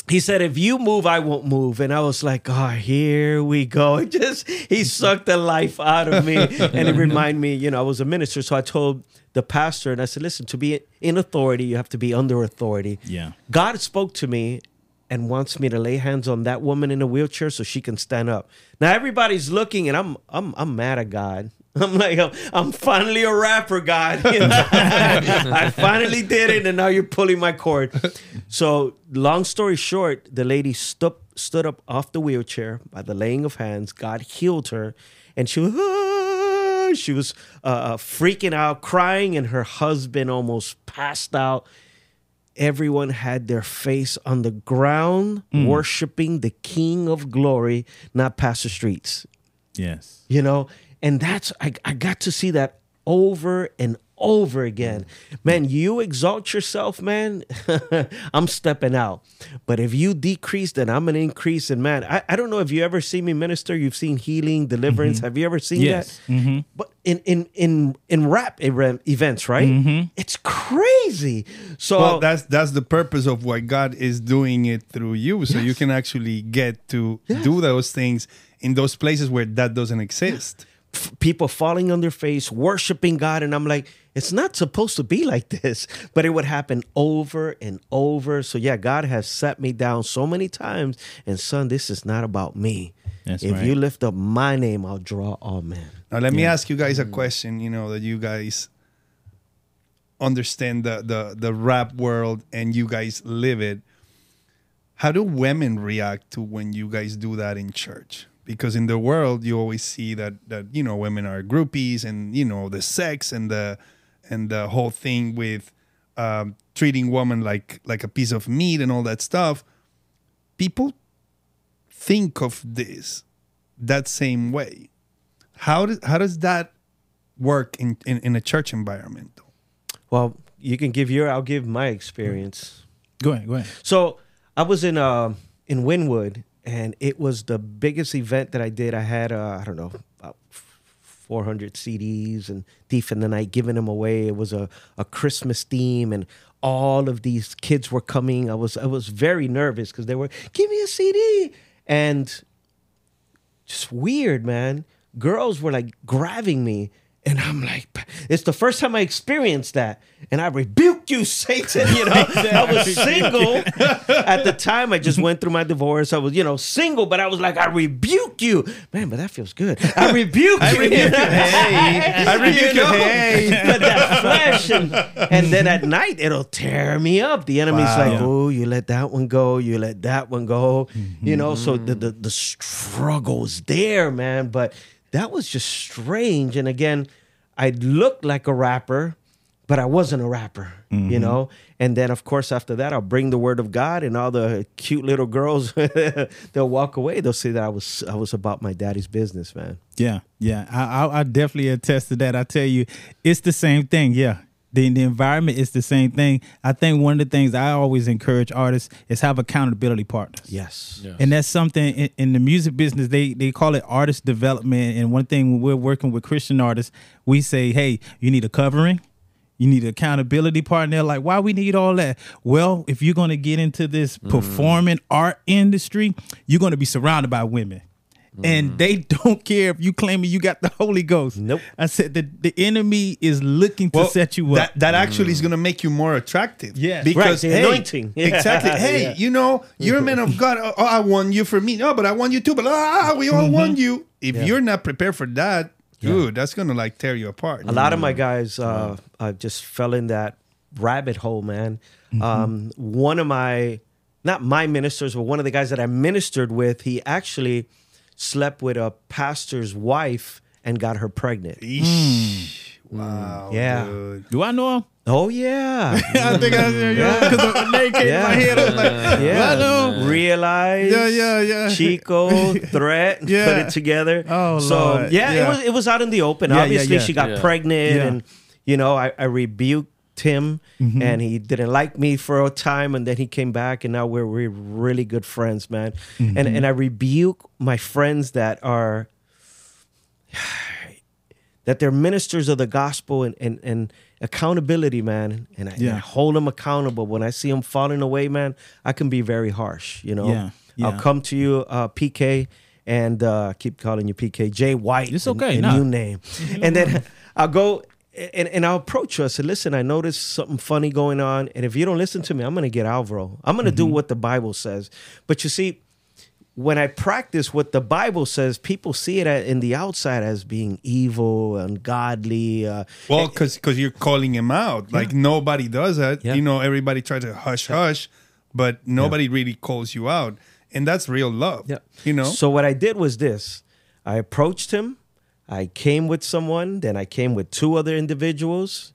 he said, if you move, I won't move. And I was like, oh, here we go. It just, he sucked the life out of me. And it reminded me, you know, I was a minister. So I told the pastor, and I said, listen, to be in authority, you have to be under authority. Yeah. God spoke to me and wants me to lay hands on that woman in a wheelchair so she can stand up. Now everybody's looking, and I'm I'm I'm mad at God. I'm like, I'm, I'm finally a rapper, God. You know? I finally did it, and now you're pulling my cord. So, long story short, the lady stood stood up off the wheelchair by the laying of hands. God healed her, and she was "Ah!" she was uh, uh, freaking out, crying, and her husband almost passed out everyone had their face on the ground worshiping the king of glory not pastor streets Yes. you know and that's I, I got to see that over and over again. Man you exalt yourself man i'm stepping out. But if you decrease then i'm gonna increase and man. I, I don't know if you ever see me minister. You've seen healing deliverance. Mm-hmm. Have you ever seen Yes. that but in in in in rap events right? Mm-hmm. It's crazy. So Well, that's that's the purpose of why God is doing it through you, so you can actually get to do those things in those places where that doesn't exist. F- people falling on their face, worshiping God. And I'm like, it's not supposed to be like this, but it would happen over and over. So, yeah, God has set me down so many times. And, son, this is not about me. That's if right. you lift up my name, I'll draw all men. Now, let me ask you guys a mm. question. You know that you guys understand the the the rap world and you guys live it. How do women react to when you guys do that in church? Because in the world, you always see that that you know women are groupies and you know the sex and the and the whole thing with um, treating women like like a piece of meat and all that stuff. People think of this that same way how does how does that work in, in, in a church environment though? Well, you can give your, I'll give my experience. Go ahead. Go ahead. So I was in uh, in Wynwood, and it was the biggest event that I did. I had uh, I don't know about 400 CDs and Thief in the Night, giving them away. It was a, a Christmas theme, and all of these kids were coming. I was I was very nervous because they were give me a CD, and just weird, man. Girls were like grabbing me. And I'm like, it's the first time I experienced that. And I rebuke you, Satan. You know, I was single at the time. I just went through my divorce. I was, you know, single, but I was like, I rebuke you. Man, but that feels good. I rebuke you. rebuke you. Hey. I rebuke you. Hey. But that flesh. And, and then at night, it'll tear me up. The enemy's Wow. like, oh, you let that one go. You let that one go. You know, so mm-hmm. the, the, the struggle's there, man. But that was just strange. And again, I looked like a rapper, but I wasn't a rapper, you mm-hmm. know? And then, of course, after that, I'll bring the word of God, and all the cute little girls, they'll walk away. They'll say that I was, I was about my daddy's business, man. Yeah, yeah. I, I I definitely attest to that. I tell you, it's the same thing. Yeah. The, the environment is the same thing. I think one of the things I always encourage artists is have accountability partners. Yes. Yeah. And that's something in, in the music business they they call it artist development. And one thing when we're working with Christian artists, we say, hey, you need a covering, you need an accountability partner. Like, why we need all that? Well, if you're gonna get into this mm. performing art industry, you're gonna be surrounded by women. And they don't care if you claiming you got the Holy Ghost. Nope. I said the, the enemy is looking to set you up. That, that actually is going to make you more attractive. Yeah. Because, Right, the hey, anointing. Yeah. Exactly. Hey, Yeah. you know, you're a man of God. Oh, oh, I want you for me. No, but I want you too. But ah, we all want you. If Yeah. you're not prepared for that, dude, that's gonna like tear you apart. A lot of my guys uh, uh, just fell in that rabbit hole, man. Um, one of my, not my ministers, but one of the guys that I ministered with, he actually slept with a pastor's wife and got her pregnant. Eesh. Mm. Wow. Yeah. dude. Do I know him? Oh yeah, I think I yeah. because the name came Yeah. to my head. I was like, yeah. I know. Realize, Yeah, yeah, yeah. Chico, threat, Yeah. put it together. Oh, so Lord. yeah, Yeah. it was it was out in the open. Yeah, yeah, Obviously, yeah. she got Yeah. pregnant, Yeah. and you know, I, I rebuked him, Mm-hmm. and he didn't like me for a time, and then he came back, and now we're we're really good friends, man. Mm-hmm. And and I rebuke my friends that are that they're ministers of the gospel and and, and accountability, man. And I, and I hold them accountable. When I see them falling away, man, I can be very harsh. You know, Yeah, yeah. I'll come to you, uh, PK, and uh, keep calling you PK, Jay White. It's and- okay, and nah. new name. and then I'll go. And, and I'll approach you. I said, listen, I noticed something funny going on. And if you don't listen to me, I'm going to get Alvaro. I'm going to do Mm-hmm. what the Bible says. But you see, when I practice what the Bible says, people see it in the outside as being evil, ungodly. Uh, Well, because you're calling him out. Like nobody does that. Yeah. You know, everybody tries to hush hush, but nobody really calls you out, and that's real love. Yeah. You know. So what I did was this: I approached him. I came with someone. Then I came with two other individuals,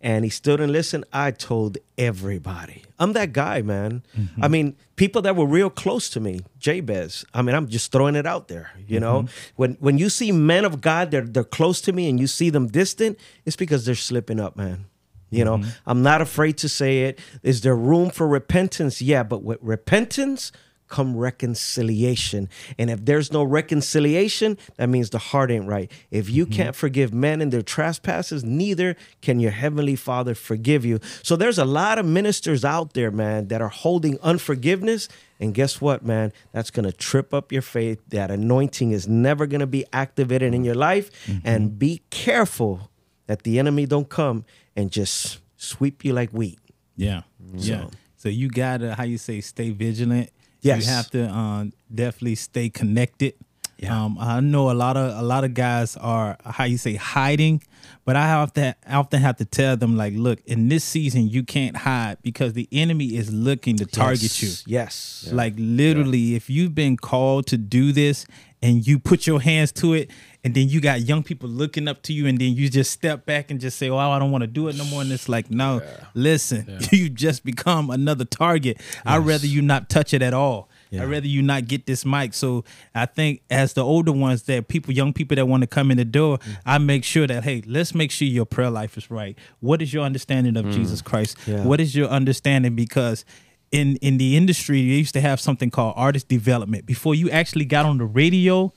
and he stood and listened. I told everybody. I'm that guy, man. Mm-hmm. I mean, people that were real close to me, Jabez. I mean, I'm just throwing it out there. You know, Mm-hmm. when when you see men of God, they're they're close to me, and you see them distant, it's because they're slipping up, man. You know, I'm not afraid to say it. Is there room for repentance? Yeah, but with repentance come reconciliation. And if there's no reconciliation, that means the heart ain't right. If you mm-hmm. can't forgive men and their trespasses, neither can your heavenly Father forgive you. So there's a lot of ministers out there, man, that are holding unforgiveness. And guess what, man? That's going to trip up your faith. That anointing is never going to be activated in your life. Mm-hmm. And be careful that the enemy don't come and just sweep you like wheat. Yeah, yeah. So you gotta, how you say, stay vigilant. Yes. you have to um, definitely stay connected. Yeah. Um, I know a lot of a lot of guys are how you say hiding, but I have to I often have to tell them like, look, in this season you can't hide because the enemy is looking to target you. Yes. Yes. Like literally, if you've been called to do this and you put your hands to it, and then you got young people looking up to you, and then you just step back and just say, "Oh, I don't want to do it no more." And it's like, no, listen, you just become another target. I'd rather you not touch it at all. Yeah. I'd rather you not get this mic. So I think as the older ones that people, young people that want to come in the door, Mm. I make sure that hey, let's make sure your prayer life is right. What is your understanding of Jesus Christ? Mm. Yeah. What is your understanding? Because in in the industry, they used to have something called artist development. Before you actually got on the radio,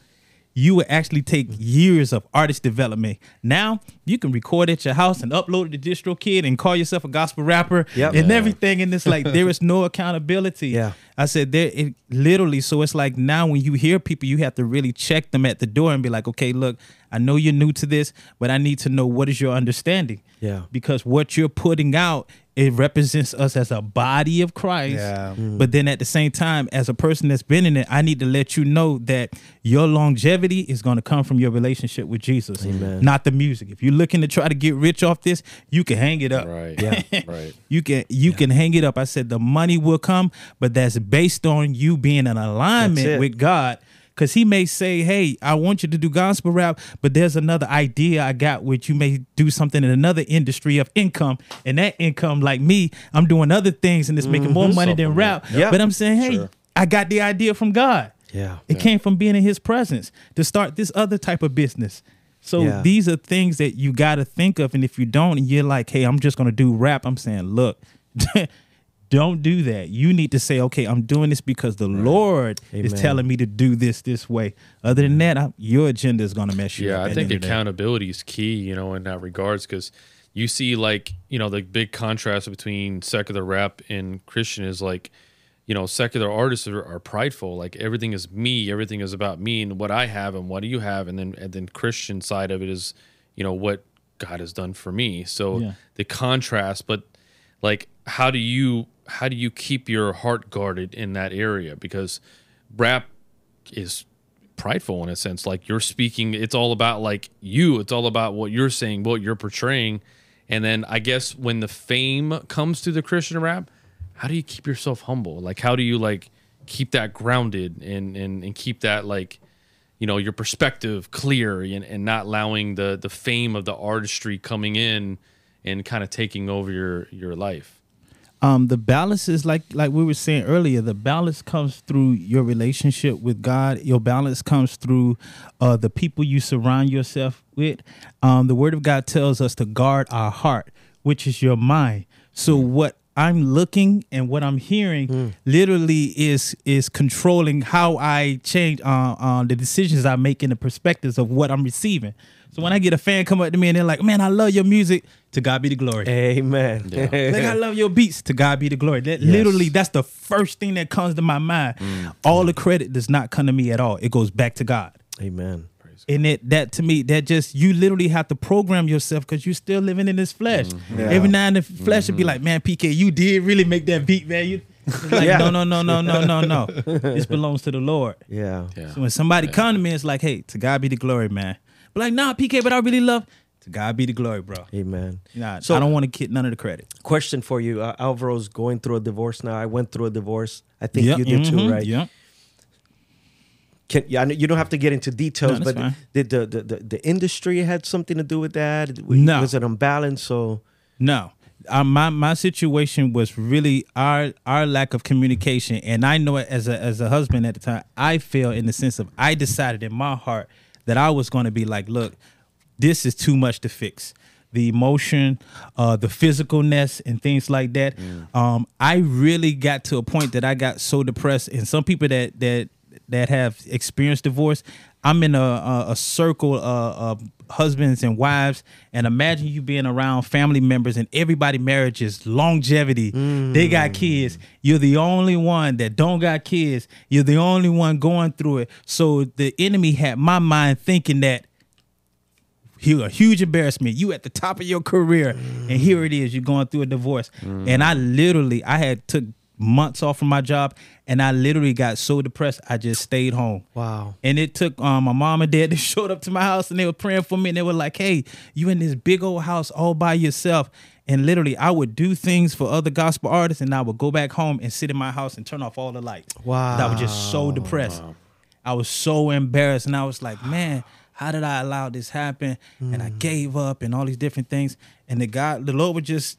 you would actually take years of artist development. Now you can record at your house and upload it to DistroKid and call yourself a gospel rapper Yep. and Yeah. everything. And it's like there is no accountability. Yeah. I said there it literally. So it's like now when you hear people, you have to really check them at the door and be like, okay, look, I know you're new to this, but I need to know what is your understanding. Yeah. Because what you're putting out, it represents us as a body of Christ. Yeah. Mm-hmm. But then at the same time, as a person that's been in it, I need to let you know that your longevity is going to come from your relationship with Jesus, Amen. not the music. If you're looking to try to get rich off this, you can hang it up. Right. Yeah. right. You can you can hang it up. I said the money will come, but that's based on you being in alignment with God. Cause he may say, "Hey, I want you to do gospel rap, but there's another idea I got, which you may do something in another industry of income, and that income, like me, I'm doing other things, and it's making more money than rap. Mm-hmm. Yeah. But I'm saying, hey, Sure. I got the idea from God. Yeah. It came from being in His presence to start this other type of business. So Yeah. these are things that you got to think of, and if you don't, and you're like, "Hey, I'm just gonna do rap," I'm saying, look, don't do that. You need to say, "Okay, I'm doing this because the Lord is telling me to do this this way." Other than that, I, your agenda is gonna mess you Yeah, up. Yeah, I think end of the day. accountability is key, you know, in that regards, because you see, like, you know, the big contrast between secular rap and Christian is like, you know, secular artists are, are prideful. Like everything is me, everything is about me and what I have and what do you have, and then and then Christian side of it is, you know, what God has done for me. So Yeah. the contrast, but like, how do you how do you keep your heart guarded in that area? Because rap is prideful in a sense. Like you're speaking, it's all about like you. It's all about what you're saying, what you're portraying. And then I guess when the fame comes to the Christian rap, how do you keep yourself humble? Like how do you like keep that grounded and and, and keep that like you know your perspective clear and, and not allowing the the fame of the artistry coming in and kind of taking over your your life. Um the balance is like like we were saying earlier the balance comes through your relationship with god. Your balance comes through uh the people you surround yourself with. Um the word of god tells us to guard our heart which is your mind. So what i'm looking and what i'm hearing literally is is controlling how i change uh, uh the decisions i make and the perspectives of what i'm receiving so when i get a fan come up to me and they're like man i love your music to god be the glory Amen. like I love your beats. To God be the glory. That literally, that's the first thing that comes to my mind. Mm. All the credit does not come to me at all. It goes back to God. Amen. And it that to me, that just you literally have to program yourself because you're still living in this flesh. Mm-hmm. Every now and then, the flesh would be mm-hmm. like, "Man, PK, you did really make that beat, man." You like, Yeah. no, no, no, no, no, no, no. This belongs to the Lord. Yeah. Yeah. So when somebody come to me, it's like, "Hey, to God be the glory, man." But like, nah, PK, but I really love. To God be the glory, bro. Amen. Nah, So- I don't want to get none of the credit. Question for you. Uh, Alvaro's going through a divorce now. I went through a divorce. I think Yep, you did too, mhm, right? Yep. Can, yeah, you don't have to get into details, No, but fine. did the, the, the, the industry had something to do with that? No. Was it unbalanced? So No. Uh, my my situation was really our our lack of communication, and I know it as a as a husband at the time. I feel in the sense of I decided in my heart that I was going to be like, look, this is too much to fix. The emotion, uh, the physicalness, and things like that. Um, I really got to a point that I got so depressed, and some people that that that have experienced divorce, I'm in a a, a circle uh, of husbands and wives, and imagine you being around family members and everybody marriages longevity. Mm. They got kids. You're the only one that don't got kids. You're the only one going through it. So the enemy had my mind thinking that you a huge embarrassment. You at the top of your career, and here it is. You're going through a divorce, mm. and I literally, I had took months off from my job, and I literally got so depressed. I just stayed home. Wow. And it took um, my mom and dad. They showed up to my house, and they were praying for me, and they were like, "Hey, you in this big old house all by yourself." And literally, I would do things for other gospel artists, and I would go back home and sit in my house and turn off all the lights. Wow. I was just so depressed. I was so embarrassed, and I was like, man, how did I allow this happen? And I mm. gave up, and all these different things. And the God, the Lord would just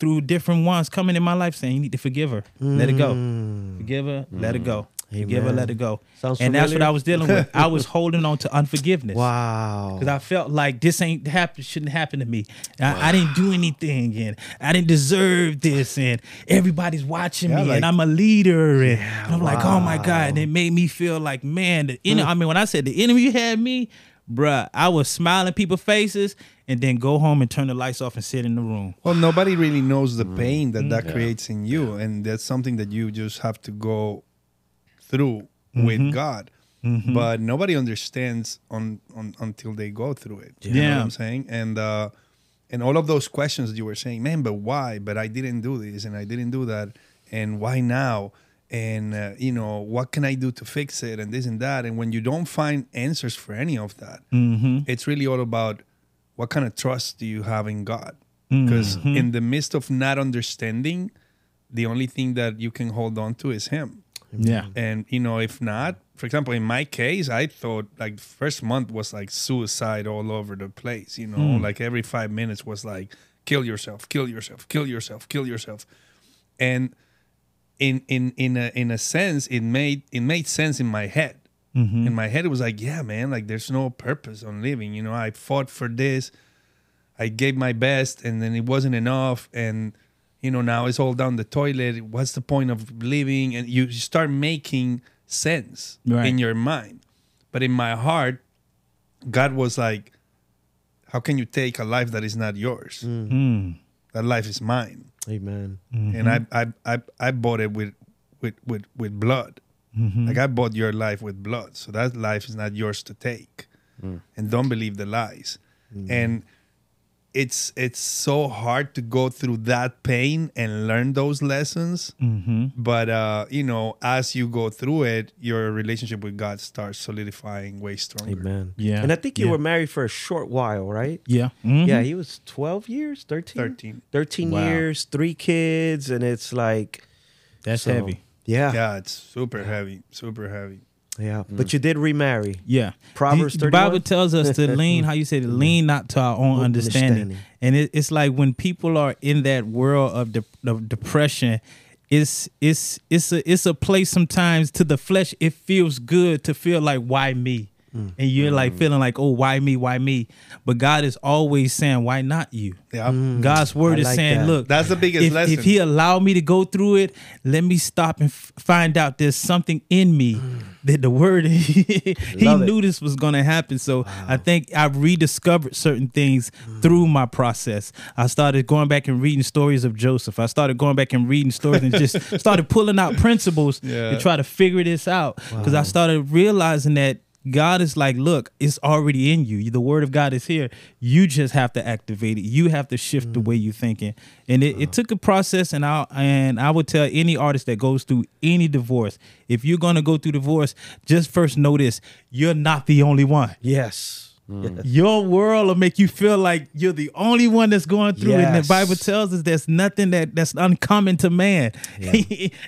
through different ones coming in my life, saying, "You need to forgive her, let it go, mm. forgive her, let it go." Mm. Forgive her, let it go. Sounds and that's what? I was dealing with. I was holding on to unforgiveness. Wow. Because I felt like this ain't happen, shouldn't happen to me. I, I didn't do anything, and I didn't deserve this, and everybody's watching Yeah, me, like- and I'm a leader, and, and I'm like, oh my god, and it made me feel like, man, the enemy. I mean, when I said the enemy had me, bruh, I was smiling people's faces, and then go home and turn the lights off and sit in the room. Well, nobody really knows the mm-hmm. pain that that creates in you, and that's something that you just have to go through with mm-hmm. God. Mm-hmm. But nobody understands on, on until they go through it. You know Yeah. what I'm saying? And uh, and all of those questions that you were saying, man, but why? But I didn't do this, and I didn't do that, and why now? And uh, you know, what can I do to fix it? And this and that. And when you don't find answers for any of that, mm-hmm. it's really all about what kind of trust do you have in God? Mm-hmm. Because in the midst of not understanding, the only thing that you can hold on to is Him. Yeah. And you know, if not, for example, in my case, I thought like first month was like suicide all over the place. You know, hmm. like every five minutes was like kill yourself, kill yourself, kill yourself, kill yourself. And in in in a in a sense, it made it made sense in my head. Mm-hmm. In my head, it was like, yeah, man, like there's no purpose on living. You know, I fought for this. I gave my best, and then it wasn't enough, and you know now it's all down the toilet. What's the point of living? And you start making sense Right. in your mind, but in my heart, God was like, "How can you take a life that is not yours? Mm. Hmm. That life is mine." Amen. Mm-hmm. and I, I I I bought it with with with with blood. Mm-hmm. Like I bought your life with blood, so that life is not yours to take. Mm. And don't believe the lies. Mm. And it's it's so hard to go through that pain and learn those lessons. Mm-hmm. But uh, you know, as you go through it, your relationship with God starts solidifying way stronger. Amen. Yeah, And I think you yeah. were married for a short while, right? Yeah. Mhm. Yeah, he was 12 years, 13? 13. 13 Wow. years, three kids, and it's like, That's so- heavy. Yeah. Yeah. Yeah, it's super heavy, super heavy. Mm. But you did remarry. Yeah. Proverbs the, the Bible tells us to lean, how you say, to lean not to our own understanding. Understanding. And it, it's like when people are in that world of, de- of depression, it's it's it's a it's a place sometimes to the flesh. It feels good to feel like why me, Mm. and you're like feeling like oh why me why me, but God is always saying why not you. Yeah. God's word I is like saying, that. look, That's the biggest if, lesson. If He allowed me to go through it, let me stop and f- find out there's something in me that the word He Love it. knew this was going to happen. So I think I've rediscovered certain things Mm. through my process. I started going back and reading stories of Joseph. I started going back and reading stories and just started pulling out principles Yeah. to try to figure this out because I started realizing that. God is like, look, it's already in you. The word of God is here. You just have to activate it. You have to shift the mm. way you're thinking. And it, it uh-huh. took a process. And I and I would tell any artist that goes through any divorce, if you're gonna go through divorce, just first notice you're not the only one. Yes. Your world will make you feel like you're the only one that's going through it. And the Bible tells us there's nothing that that's uncommon to man.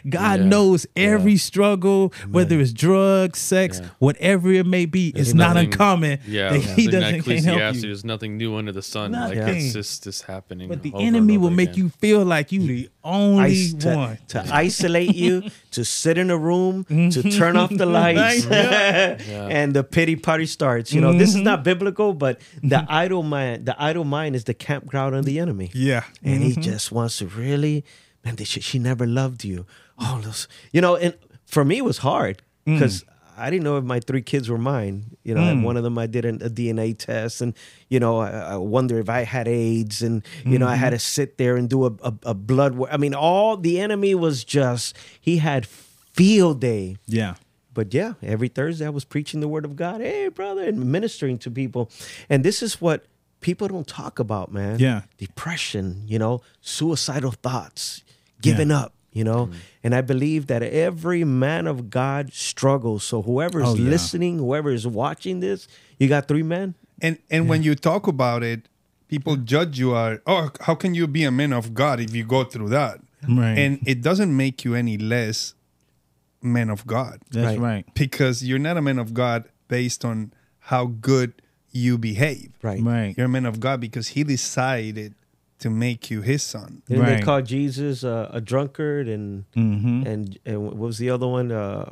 God Yeah. knows every struggle, whether it's drugs, sex, Yeah. whatever it may be. It's There's not uncommon. Yeah, that he doesn't can't help you. There's nothing new under the sun. Like Nothing. it's just this happening. But the over and enemy over will make you feel like you the only Ice- to, one. to isolate you, to sit in a room, to turn off the mm-hmm. lights, and the pity party starts. You know, this is not mm-hmm. biblical, but the mm-hmm. idle mind, the idle mind is the campground of the enemy. Yeah. and he just wants to really, man, should, she never loved you. All those, you know, and for me it was hard mm. because I didn't know if my three kids were mine. You know, and hmm. one of them I did an, a DNA test, and you know, I, I wonder if I had AIDS, and you know, I had mm-hmm. to sit there and do a, a, a blood. work. I mean, all the enemy was just he had field day. Yeah. But yeah, every Thursday I was preaching the word of God. Hey, brother, and ministering to people. And this is what people don't talk about, man. Yeah. Depression, you know, suicidal thoughts, giving up, you know. Mm. And I believe that every man of God struggles. So whoever is Oh, yeah. listening, whoever is watching this, you got three men. And and when you talk about it, people judge you are oh how can you be a man of God if you go through that? Right. And it doesn't make you any less man of God That's Right. right. because you're not a man of God based on how good you behave. Right. Right. You're a man of God because he decided to make you his son. Didn't they Right. call Jesus uh, a drunkard and Mm-hmm. and and what was the other one? Uh,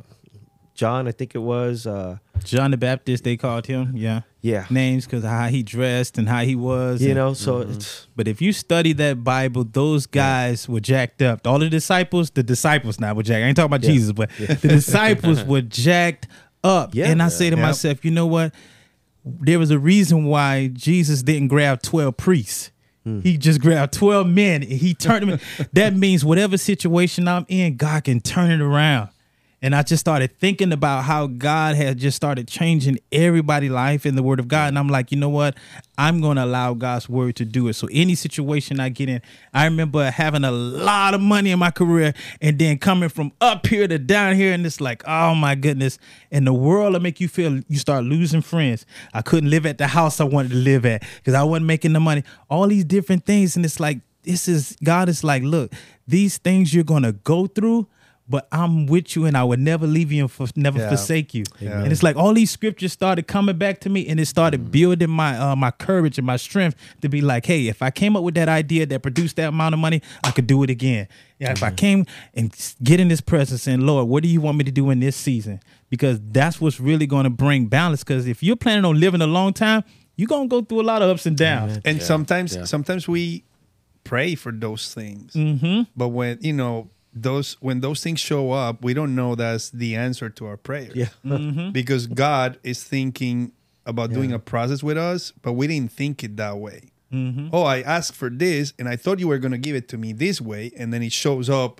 John, I think it was. Uh, John the Baptist, they called him. Yeah. yeah. Names because how he dressed and how he was. You and- know, so it's But if you study that Bible, those guys were jacked up. All the disciples, the disciples now were jacked. I ain't talking about Yeah. Jesus, but the disciples were jacked up. Yeah. and I say to Yeah. myself, you know what? There was a reason why Jesus didn't grab 12 priests. Mm. He just grabbed 12 men and he turned them. that means whatever situation I'm in, God can turn it around. And I just started thinking about how God had just started changing everybody's life in the Word of God. And I'm like, you know what? I'm going to allow God's Word to do it. So any situation I get in, I remember having a lot of money in my career and then coming from up here to down here. And it's like, oh my goodness. And the world will make you feel you start losing friends. I couldn't live at the house I wanted to live at because I wasn't making the money. All these different things. And it's like, this is, God is like, look, these things you're going to go through but I'm with you and I would never leave you and for, never Yeah. forsake you. Yeah. And it's like all these scriptures started coming back to me and it started building my uh, my courage and my strength to be like, hey, if I came up with that idea that produced that amount of money, I could do it again. Yeah, if I came and get in this presence and Lord, what do you want me to do in this season? Because that's what's really going to bring balance. Because if you're planning on living a long time, you're gonna go through a lot of ups and downs. And Yeah, sometimes yeah. sometimes we pray for those things. Mm-hmm. But when you know those when those things show up, we don't know that's the answer to our prayer. Yeah. Mm-hmm. because God is thinking about doing a process with us, but we didn't think it that way. Mm-hmm. Oh, I asked for this, and I thought you were going to give it to me this way, and then it shows up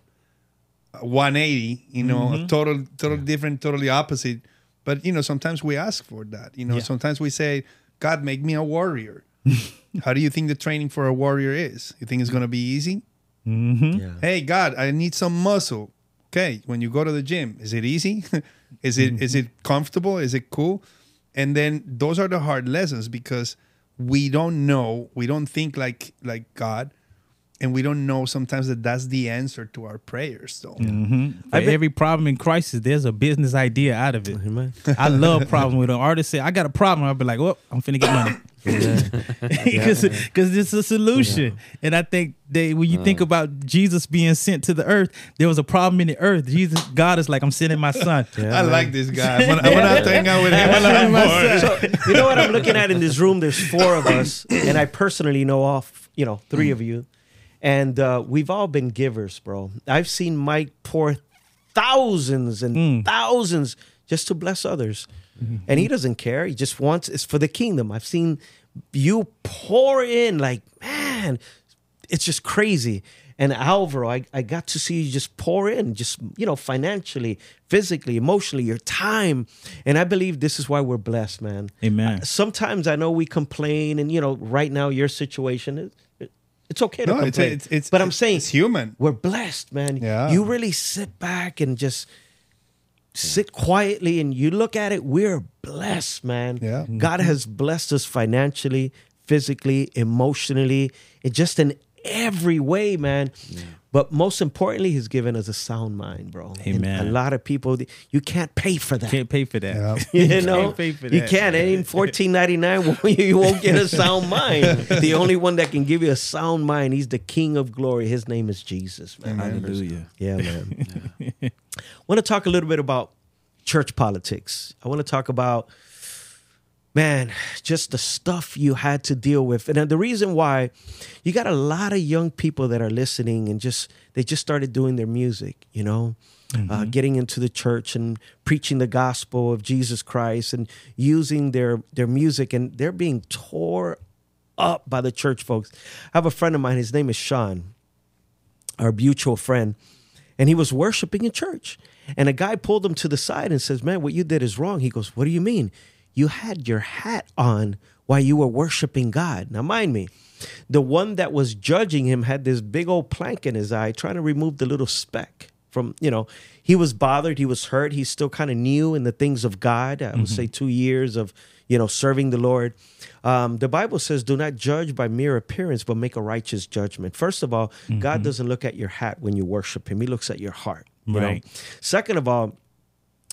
uh, 180. You know, Mm-hmm. a total, total different, totally opposite. But you know, sometimes we ask for that. You know, Yeah. sometimes we say, "God, make me a warrior." How do you think the training for a warrior is? You think it's going to be easy? Mm-hmm. Yeah. Hey, God, I need some muscle. Okay, when you go to the gym, is it easy? is it is it mm-hmm. comfortable? Is it cool? And then those are the hard lessons because we don't know, we don't think like like God, and we don't know sometimes that that's the answer to our prayers. Though. Mm-hmm. For I bet- every problem in crisis, there's a business idea out of it. Amen. I love problems with an artist say, I got a problem. I'll be like, well, I'm finna get money. Because it's a solution. And I think they when you think uh. about Jesus being sent to the earth, there was a problem in the earth. Jesus, God is like, I'm sending my son. I like this guy. I'm gonna, I'm gonna hang out with him. a lot more. So you know what I'm looking at in this room? There's four of us, and I personally know off, you know, three mm. of you, and uh, we've all been givers, bro. I've seen Mike pour thousands and thousands just to bless others, and he doesn't care. He just wants it's for the kingdom. I've seen you pour in like man, it's just crazy. And Alvaro, I, I got to see you just pour in, just, you know, financially, physically, emotionally, your time. And I believe this is why we're blessed, man. Amen. Sometimes I know we complain, and, you know, right now, your situation, it, it- it's okay to No, it's, complain. it's, it's, but I'm saying it's human. we're blessed, man. Yeah. You really sit back and just sit quietly and you look at it, we're blessed, man. Yeah. Mm-hmm. God has blessed us financially, physically, emotionally, and just in every way, man. But most importantly, He's given us a sound mind, bro. And Amen. a lot of people, you can't pay for that. Can't pay for that. Yeah. You know, pay for you can't. It ain't fourteen ninety nine. You won't get a sound mind. the only one that can give you a sound mind, he's the King of Glory. His name is Jesus, man. Hallelujah. Yeah, man. I want to talk a little bit about church politics. I want to talk about, man, just the stuff you had to deal with. And the reason why you got a lot of young people that are listening and just, they just started doing their music, you know? Uh, getting into the church and preaching the gospel of Jesus Christ and using their their music and they're being tore up by the church folks. I have a friend of mine, his name is Sean our mutual friend, and he was worshiping in church. And a guy pulled him to the side and says, Man, what you did is wrong. He goes, What do you mean? You had your hat on while you were worshiping God. Now, mind me, the one that was judging him had this big old plank in his eye trying to remove the little speck from, you know, he was bothered, he was hurt, he's still kind of new in the things of God. I would say two years of, you know, serving the Lord. Um, the Bible says, do not judge by mere appearance, but make a righteous judgment. First of all, God doesn't look at your hat when you worship him, he looks at your heart. you know? Right. Second of all,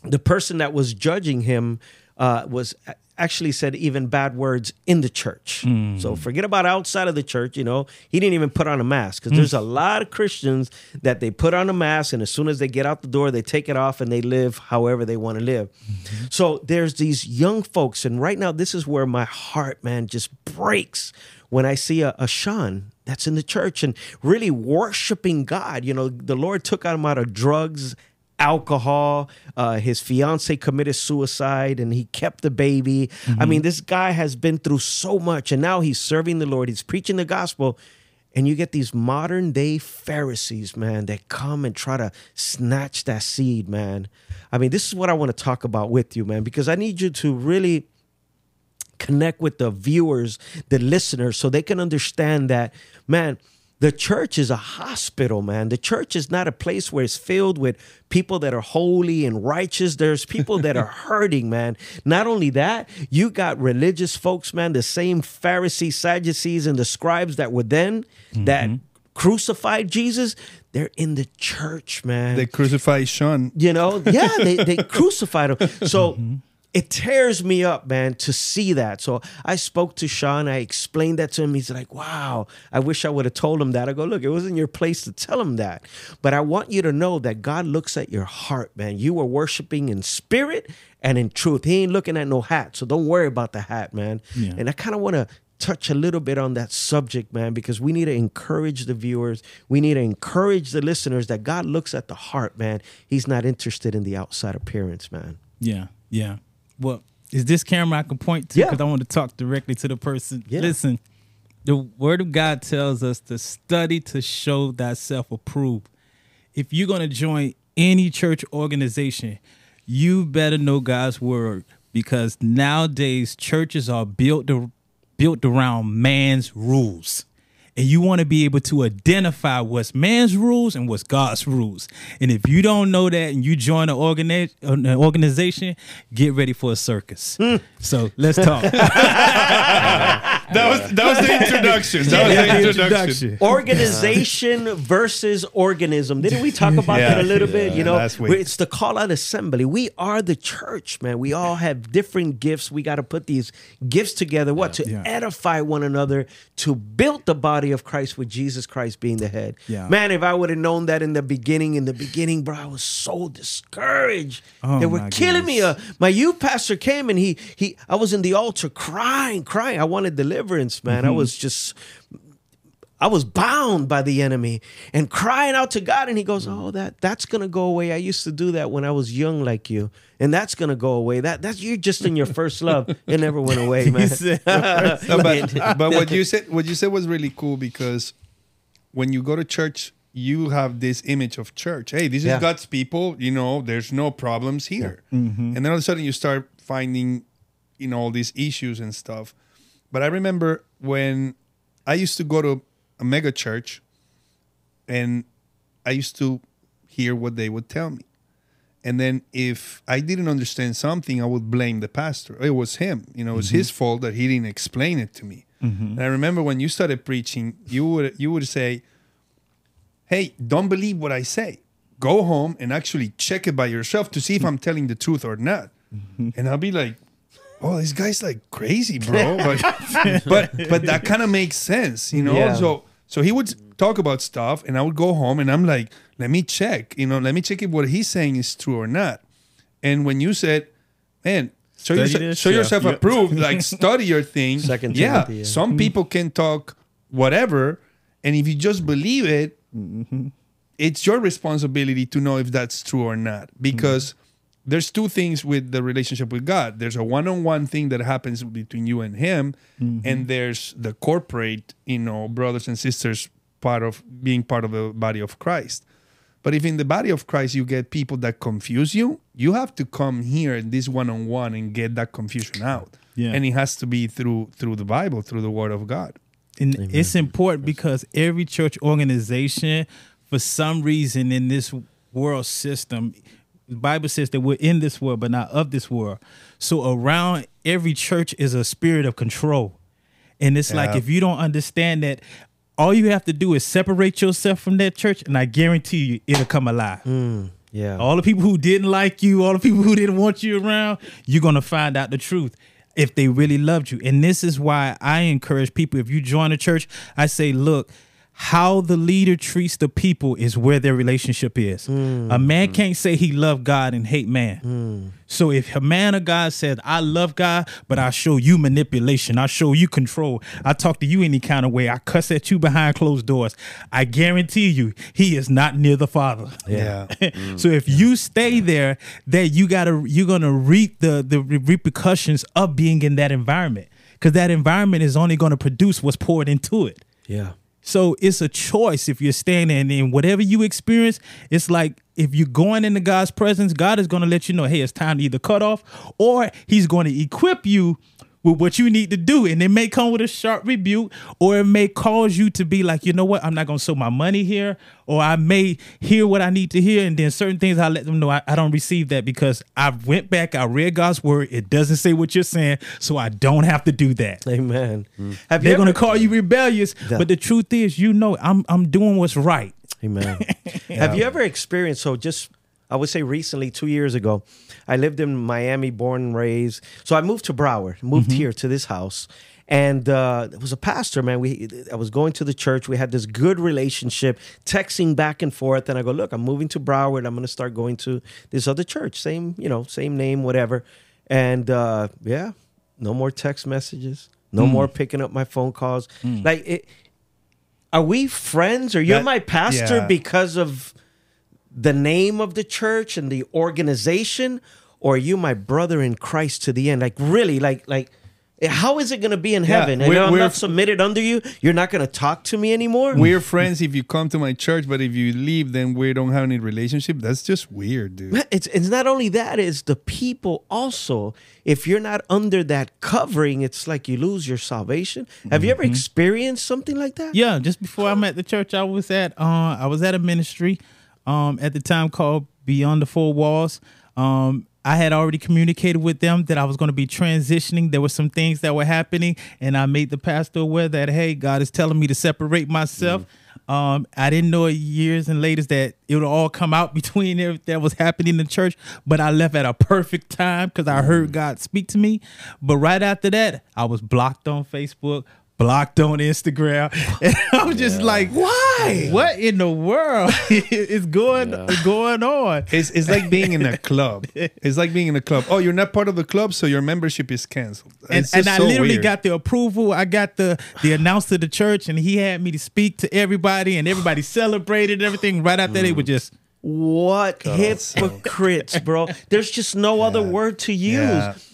the person that was judging him uh, was actually said even bad words in the church. Hmm. So forget about outside of the church. You know, he didn't even put on a mask because there's a mm. lot of Christians that they put on a mask and as soon as they get out the door, they take it off and they live however they want to live. Mm-hmm. So there's these young folks, and right now this is where my heart, man, just breaks when I see a, a Sean that's in the church and really worshiping God. You know, the Lord took him out of drugs alcohol. Uh, his fiance committed suicide and he kept the baby. I mean, this guy has been through so much and now he's serving the Lord. He's preaching the gospel. And you get these modern day Pharisees, man, that come and try to snatch that seed, man. I mean, this is what I want to talk about with you, man, because I need you to really connect with the viewers, the listeners, so they can understand that, man, the church is a hospital, man. The church is not a place where it's filled with people that are holy and righteous. There's people that are hurting, man. Not only that, you got religious folks, man, the same Pharisees, Sadducees, and the scribes that were then that mm-hmm. crucified Jesus. They're in the church, man They crucified Sean. you know yeah they, they crucified him so mm-hmm. It tears me up man to see that so i spoke to sean i explained that to him he's like wow i wish i would have told him that i go look it wasn't your place to tell him that but i want you to know that god looks at your heart man you were worshiping in spirit and in truth he ain't looking at no hat so don't worry about the hat man Yeah. and i kind of want to touch a little bit on that subject, man, because we need to encourage the viewers. We need to encourage the listeners that God looks at the heart, man. He's not interested in the outside appearance, man. Yeah, yeah. Well, is this camera I can point to? Yeah. Because I want to talk directly to the person. Yeah. Listen, the Word of God tells us to study to show thyself approved. If you're going to join any church organization, you better know God's Word because nowadays churches are built to built around man's rules. And you want to be able to identify what's man's rules and what's God's rules. And if you don't know that and you join an, organi- an organization, get ready for a circus. Hmm. So let's talk. That was that was the introduction. That was the introduction. Organization versus organism. Didn't we talk about Yeah, that a little bit? You know, it's the call out assembly. We are the church, man. We all have different gifts. We got to put these gifts together. What to Yeah. edify one another, to build the body of Christ with Jesus Christ being the head. Yeah. Man, if I would have known that in the beginning, in the beginning, bro, I was so discouraged. Oh, they were my killing me. Uh, my youth pastor came and he he. I was in the altar crying, crying. I wanted deliverance, man. I Mm-hmm. was just I was bound by the enemy and crying out to God. And he goes, Oh, that that's gonna go away. I used to do that when I was young like you. And that's gonna go away. That that's you're just in your first love. It never went away, man. No, but, but what you said what you said was really cool because when you go to church you have this image of church hey this Yeah. is god's people you know there's no problems here and then all of a sudden you start finding you know all these issues and stuff but i remember when i used to go to a mega church and i used to hear what they would tell me and then if I didn't understand something, I would blame the pastor. It was him. You know, it was mm-hmm. his fault that he didn't explain it to me. Mm-hmm. And I remember when you started preaching, you would you would say, "Hey, don't believe what I say. Go home and actually check it by yourself to see if I'm telling the truth or not." Mm-hmm. And I'll be like, "Oh, this guy's like crazy, bro." But but but that kind of makes sense, you know. Yeah. So so he would talk about stuff, and I would go home, and I'm like, "Let me check, you know, let me check if what he's saying is true or not." And when you said, "Man," show, Study yourself, this, show yeah. yourself Yeah. approved, like study your thing. Second yeah, Timothy, yeah. some people can talk whatever, and if you just believe it, mm-hmm. it's your responsibility to know if that's true or not. Because there's two things with the relationship with God. There's a one-on-one thing that happens between you and Him, mm-hmm. and there's the corporate, you know, brothers and sisters part of being part of the body of Christ. But if in the body of Christ you get people that confuse you, you have to come here in this one-on-one and get that confusion out. Yeah. And it has to be through through the Bible, through the Word of God. And it's important because every church organization, for some reason in this world system, the Bible says that we're in this world, but not of this world. So around every church is a spirit of control. And it's like if you don't understand that, all you have to do is separate yourself from that church, and I guarantee you it'll come alive. Mm, yeah. All the people who didn't like you, all the people who didn't want you around, you're going to find out the truth if they really loved you. And this is why I encourage people if you join a church, I say, look, how the leader treats the people is where their relationship is. Hmm. A man can't say he loved God and hate man. Hmm. So if a man of God says, I love God, but I show you manipulation, I show you control, I talk to you any kind of way, I cuss at you behind closed doors, I guarantee you he is not near the Father. Yeah. so mm. if you stay there, that you gotta you're gonna reap the the repercussions of being in that environment because that environment is only gonna produce what's poured into it. Yeah. So it's a choice if you're standing and whatever you experience, it's like if you're going into God's presence, God is gonna let you know, hey, it's time to either cut off or He's going to equip you with what you need to do. And it may come with a sharp rebuke, or it may cause you to be like, you know what, I'm not gonna sow my money here, or I may hear what I need to hear, and then certain things I let them know I, I don't receive that because I went back, I read God's word, it doesn't say what you're saying, so I don't have to do that. Amen. Mm. Have They're you gonna call you rebellious, Yeah. but the truth is, you know, I'm I'm doing what's right. Amen. Have you ever experienced so just I would say recently, two years ago, I lived in Miami, born and raised. So I moved to Broward, moved here to this house. And uh, it was a pastor, man. We I was going to the church. We had this good relationship, texting back and forth. And I go, look, I'm moving to Broward. I'm going to start going to this other church, same, you know, same name, whatever. And uh, yeah, no more text messages, no more picking up my phone calls. Like, it, are we friends? Or you're That- my pastor yeah. because of the name of the church and the organization or are you my brother in christ to the end like really like like How is it going to be in Yeah, heaven? And we're- I'm not submitted under you. You're not going to talk to me anymore. We're friends if you come to my church, but if you leave, then we don't have any relationship. That's just weird, dude. It's it's not only that, it's the people also. If you're not under that covering, it's like you lose your salvation. Have you ever experienced something like that? Yeah, just before I met the church I was at, uh, I was at a ministry um, at the time called Beyond the Four Walls. Um, I had already communicated with them that I was going to be transitioning. There were some things that were happening, and I made the pastor aware that hey, God is telling me to separate myself. Um, I didn't know years and later that it would all come out between everything that was happening in the church, but I left at a perfect time because I heard God speak to me. But right after that, I was blocked on Facebook, blocked on Instagram, and I was just like, "Why? What in the world is going going on?" It's, it's like being in a club. It's like being in a club. Oh, you're not part of the club, so your membership is canceled. And, and I so literally weird. got the approval. I got the the announcer of the church, and he had me to speak to everybody, and everybody celebrated everything. Right after they were mm. just What hypocrites, bro. There's just no other word to use.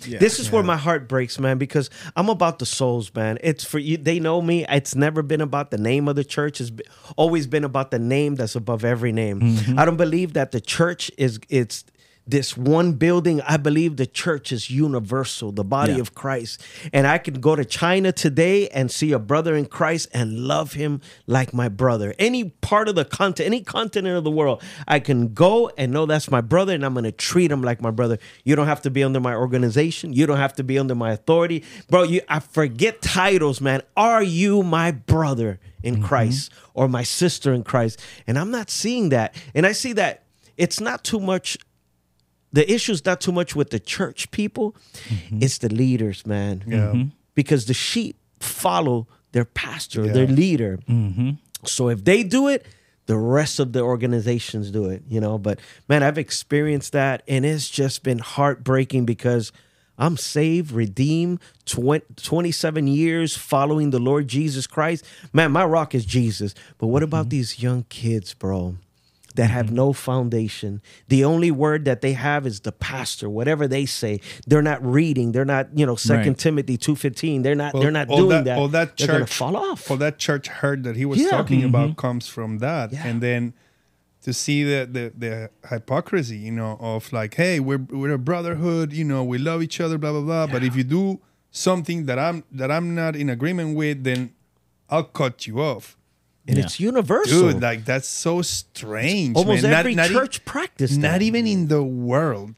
Yeah. This is where my heart breaks, man, because I'm about the souls, man. It's for you. They know me. It's never been about the name of the church. It's always been about the name that's above every name. I don't believe that the church is it's this one building. I believe the church is universal, the body Yeah. of Christ. And I can go to China today and see a brother in Christ and love him like my brother. Any part of the continent, any continent of the world, I can go and know that's my brother and I'm going to treat him like my brother. You don't have to be under my organization. You don't have to be under my authority. Bro, you I forget titles, man. Are you my brother in mm-hmm. Christ or my sister in Christ? And I'm not seeing that. And I see that it's not too much the issue's not too much with the church people, mm-hmm. it's the leaders, man. Yeah. Mm-hmm. Because the sheep follow their pastor, Yeah. their leader. Hmm. So if they do it, the rest of the organizations do it, you know. But man, I've experienced that and it's just been heartbreaking because I'm saved, redeemed, twen- 27 years following the Lord Jesus Christ. Man, my rock is Jesus. But what about mm-hmm. these young kids, bro? That have mm-hmm. no foundation. The only word that they have is the pastor, whatever they say. They're not reading. They're not, you know, Second Right. Timothy 2:15. They're not Well, they're not all doing that, that. All that They're church fall off. All that church heard that he was Yeah. talking about mm-hmm. comes from that, Yeah. and then to see the, the the hypocrisy, you know, of like, hey, we're we're a brotherhood, you know, we love each other, blah blah blah. But if you do something that I'm that I'm not in agreement with, then I'll cut you off. And Yeah. it's universal. Dude, like that's so strange. Almost man. Not- every not e- church practice that. not even in the world,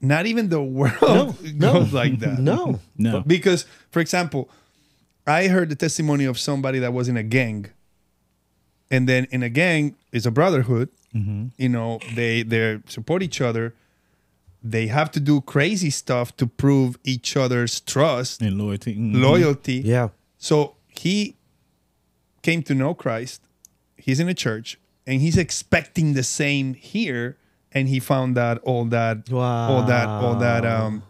not even the world No, no. goes like that. No. no. Because, for example, I heard the testimony of somebody that was in a gang, and then in a gang is a brotherhood. You know, they they support each other. They have to do crazy stuff to prove each other's trust, and loyalty. Mhm. loyalty. Yeah. So he came to know Christ. He's in a church, and he's expecting the same here. And he found out all that, all that, all that um,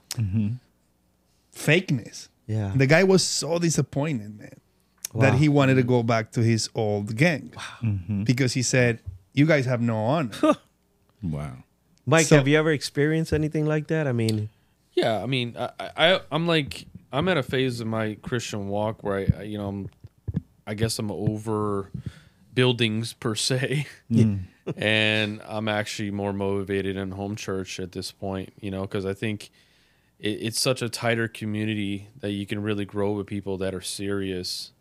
fakeness. Yeah. The guy was so disappointed, man, that he wanted to go back to his old gang because he said, "You guys have no honor." Wow. Mike, So- have you ever experienced anything like that? I mean, Yeah, I mean, I, I I'm like I'm at a phase of my Christian walk where I, I you know I'm, I guess I'm over buildings per se, and I'm actually more motivated in home church at this point. You know, because I think it, it's such a tighter community that you can really grow with people that are serious.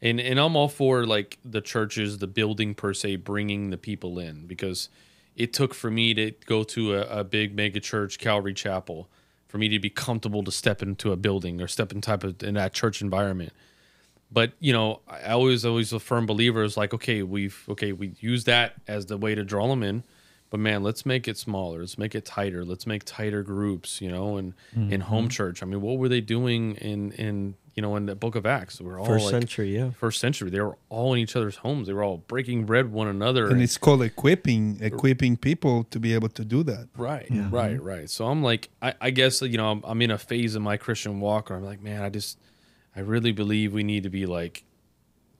And and I'm all for like the churches, the building per se, bringing the people in because it took for me to go to a, a big mega church, Calvary Chapel, for me to be comfortable to step into a building or step in type of in that church environment. But you know, I always always a firm believer is like, okay, we've okay, we use that as the way to draw them in, but man, let's make it smaller. Let's make it tighter. Let's make tighter groups. You know, and in mm-hmm. home church. I mean, what were they doing in in you know in the Book of Acts? We're all first like, century, yeah. first century. They were all in each other's homes. They were all breaking bread one another. and it's called equipping, equipping people to be able to do that. Right, right, right. So I'm like, I, I guess you know, I'm, I'm in a phase of my Christian walk where I'm like, man, I just, I really believe we need to be like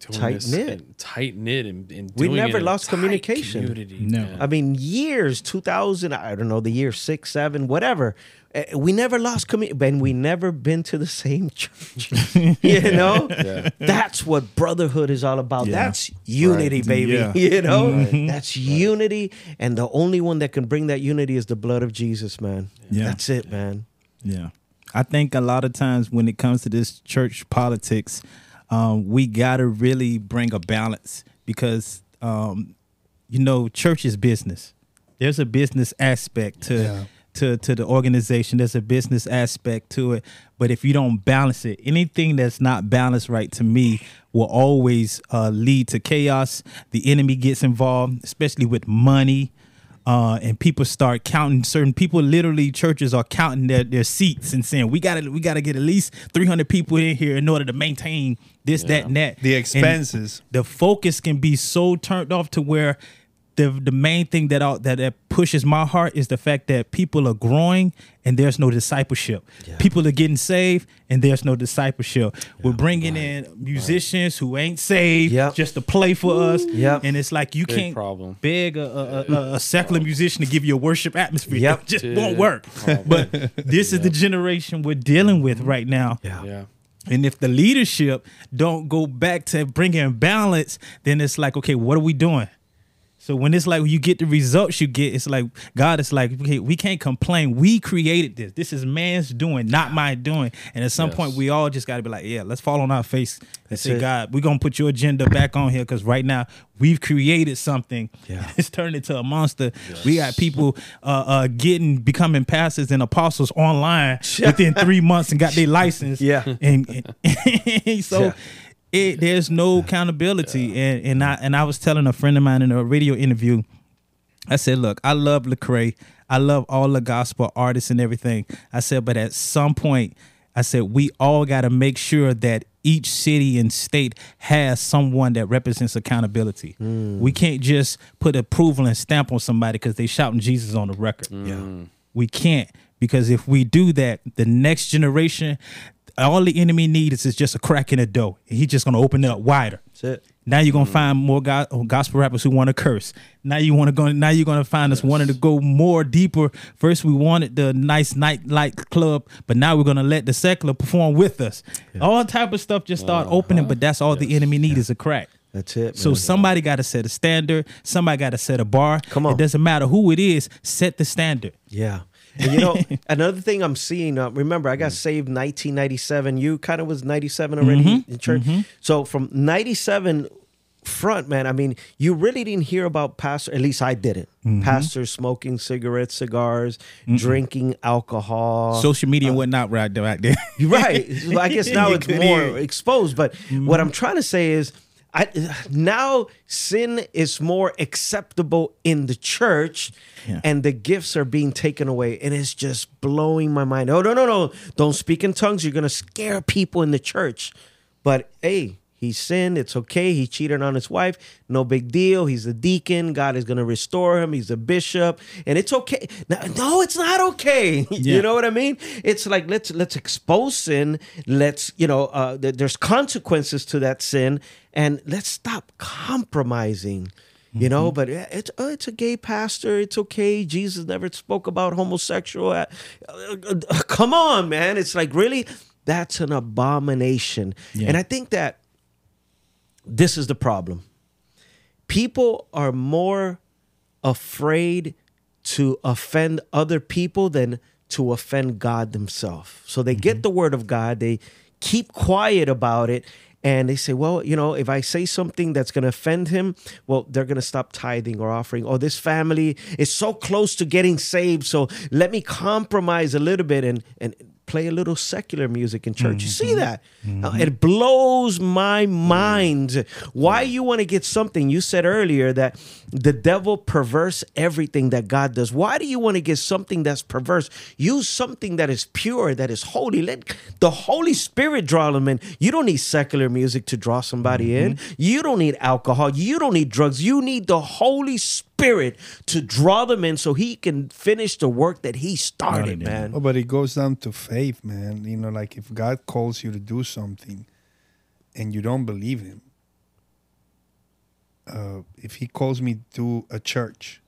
tight knit. and tight knit and, and We never it in lost communication. community, No. man. I mean, years, 2000, I don't know, the year six, seven, whatever. Uh, We never lost community, and we never been to the same church. you know, Yeah. that's what brotherhood is all about. Yeah. That's unity, Right. baby. Yeah. You know, that's unity, and the only one that can bring that unity is the blood of Jesus, man. Yeah. That's it, man. Yeah. I think a lot of times when it comes to this church politics, um, we got to really bring a balance because, um, you know, church is business. There's a business aspect to. Yeah. To, to the organization, there's a business aspect to it. But if you don't balance it, anything that's not balanced right to me will always uh, lead to chaos. The enemy gets involved, especially with money uh, and people start counting. Certain people literally churches are counting their, their seats and saying we gotta we gotta get at least 300 people in here in order to maintain this that and that. The And expenses. the focus can be so turned off to where the the main thing that out that, that pushes my heart is the fact that people are growing and there's no discipleship. People are getting saved and there's no discipleship. We're bringing in musicians who ain't saved Yep. just to play for us. Yep. And it's like you Big can't problem. beg a, a, a, a secular musician to give you a worship atmosphere. Yep. It just Dude. won't work. But this is the generation we're dealing with mm-hmm. right now. Yeah. yeah. And if the leadership don't go back to bringing balance, then it's like, okay, what are we doing? So when it's like you get the results you get, it's like God is like, okay, we can't complain. We created this. This is man's doing, not my doing. And at some Yes. point, we all just got to be like, yeah, let's fall on our face and say, it. God, we're gonna put your agenda back on here because right now we've created something. Yeah. It's turned into a monster. We got people uh, uh, getting becoming pastors and apostles online within three months and got their license. Yeah. and, and so Yeah. It there's no accountability. And and I and I was telling a friend of mine in a radio interview I said look I love Lecrae. I love all the gospel artists and everything. I said but at some point I said we all got to make sure that each city and state has someone that represents accountability. Mm. We can't just put approval and stamp on somebody because they shouting Jesus on the record. Yeah. We can't because if we do that, the next generation, all the enemy needs is just a crack in the. And he's just gonna open it up wider. That's it. Now you're gonna mm-hmm. find more go- gospel rappers who want to curse. Now you want to go. Now you're gonna find us wanting to go more deeper. First we wanted the nice nightlight club, but now we're gonna let the secular perform with us. All type of stuff just start uh-huh. opening, but that's all the enemy need is a crack. That's it. So somebody got to set a standard. Somebody got to set a bar. Come on. It doesn't matter who it is. Set the standard. Yeah. And you know, another thing I'm seeing, uh, remember, I got mm. saved 1997. You kind of was 97 already mm-hmm. in church. Mm-hmm. So from 97 front, man, I mean, you really didn't hear about pastor, at least I didn't. Mm-hmm. Pastors smoking cigarettes, cigars, drinking alcohol. Social media uh, wasn't right there. Right there. Right. I guess now it's more hear exposed. But what I'm trying to say is, I now sin is more acceptable in the church, Yeah. and the gifts are being taken away, and it's just blowing my mind. Oh no, no, no! Don't speak in tongues. You're gonna scare people in the church. But hey. He sinned. It's okay. He cheated on his wife. No big deal. He's a deacon. God is going to restore him. He's a bishop, and it's okay. No, no it's not okay. Yeah. you know what I mean? It's like let's let's expose sin. Let's you know uh, th- there's consequences to that sin, and let's stop compromising. You know, but it's uh, it's a gay pastor. It's okay. Jesus never spoke about homosexual. Uh, uh, come on, man. It's like really that's an abomination. Yeah. And I think that this is the problem. People are more afraid to offend other people than to offend God themselves. So they get mm-hmm. the word of God, they keep quiet about it, and they say, well, you know, if I say something that's going to offend him, well, they're going to stop tithing or offering. Or this family is so close to getting saved, so let me compromise a little bit and and play a little secular music in church. You see that? Uh, It blows my mind. Why you want to get something? You said earlier that the devil perverse everything that God does. Why do you want to get something that's perverse? Use something that is pure, that is holy. Let the Holy Spirit draw them in. You don't need secular music to draw somebody in. You don't need alcohol. You don't need drugs. You need the Holy Spirit to draw them in so he can finish the work that he started, Hallelujah. man. Oh, but it goes down to faith, man. You know, like if God calls you to do something and you don't believe him, uh, if he calls me to a church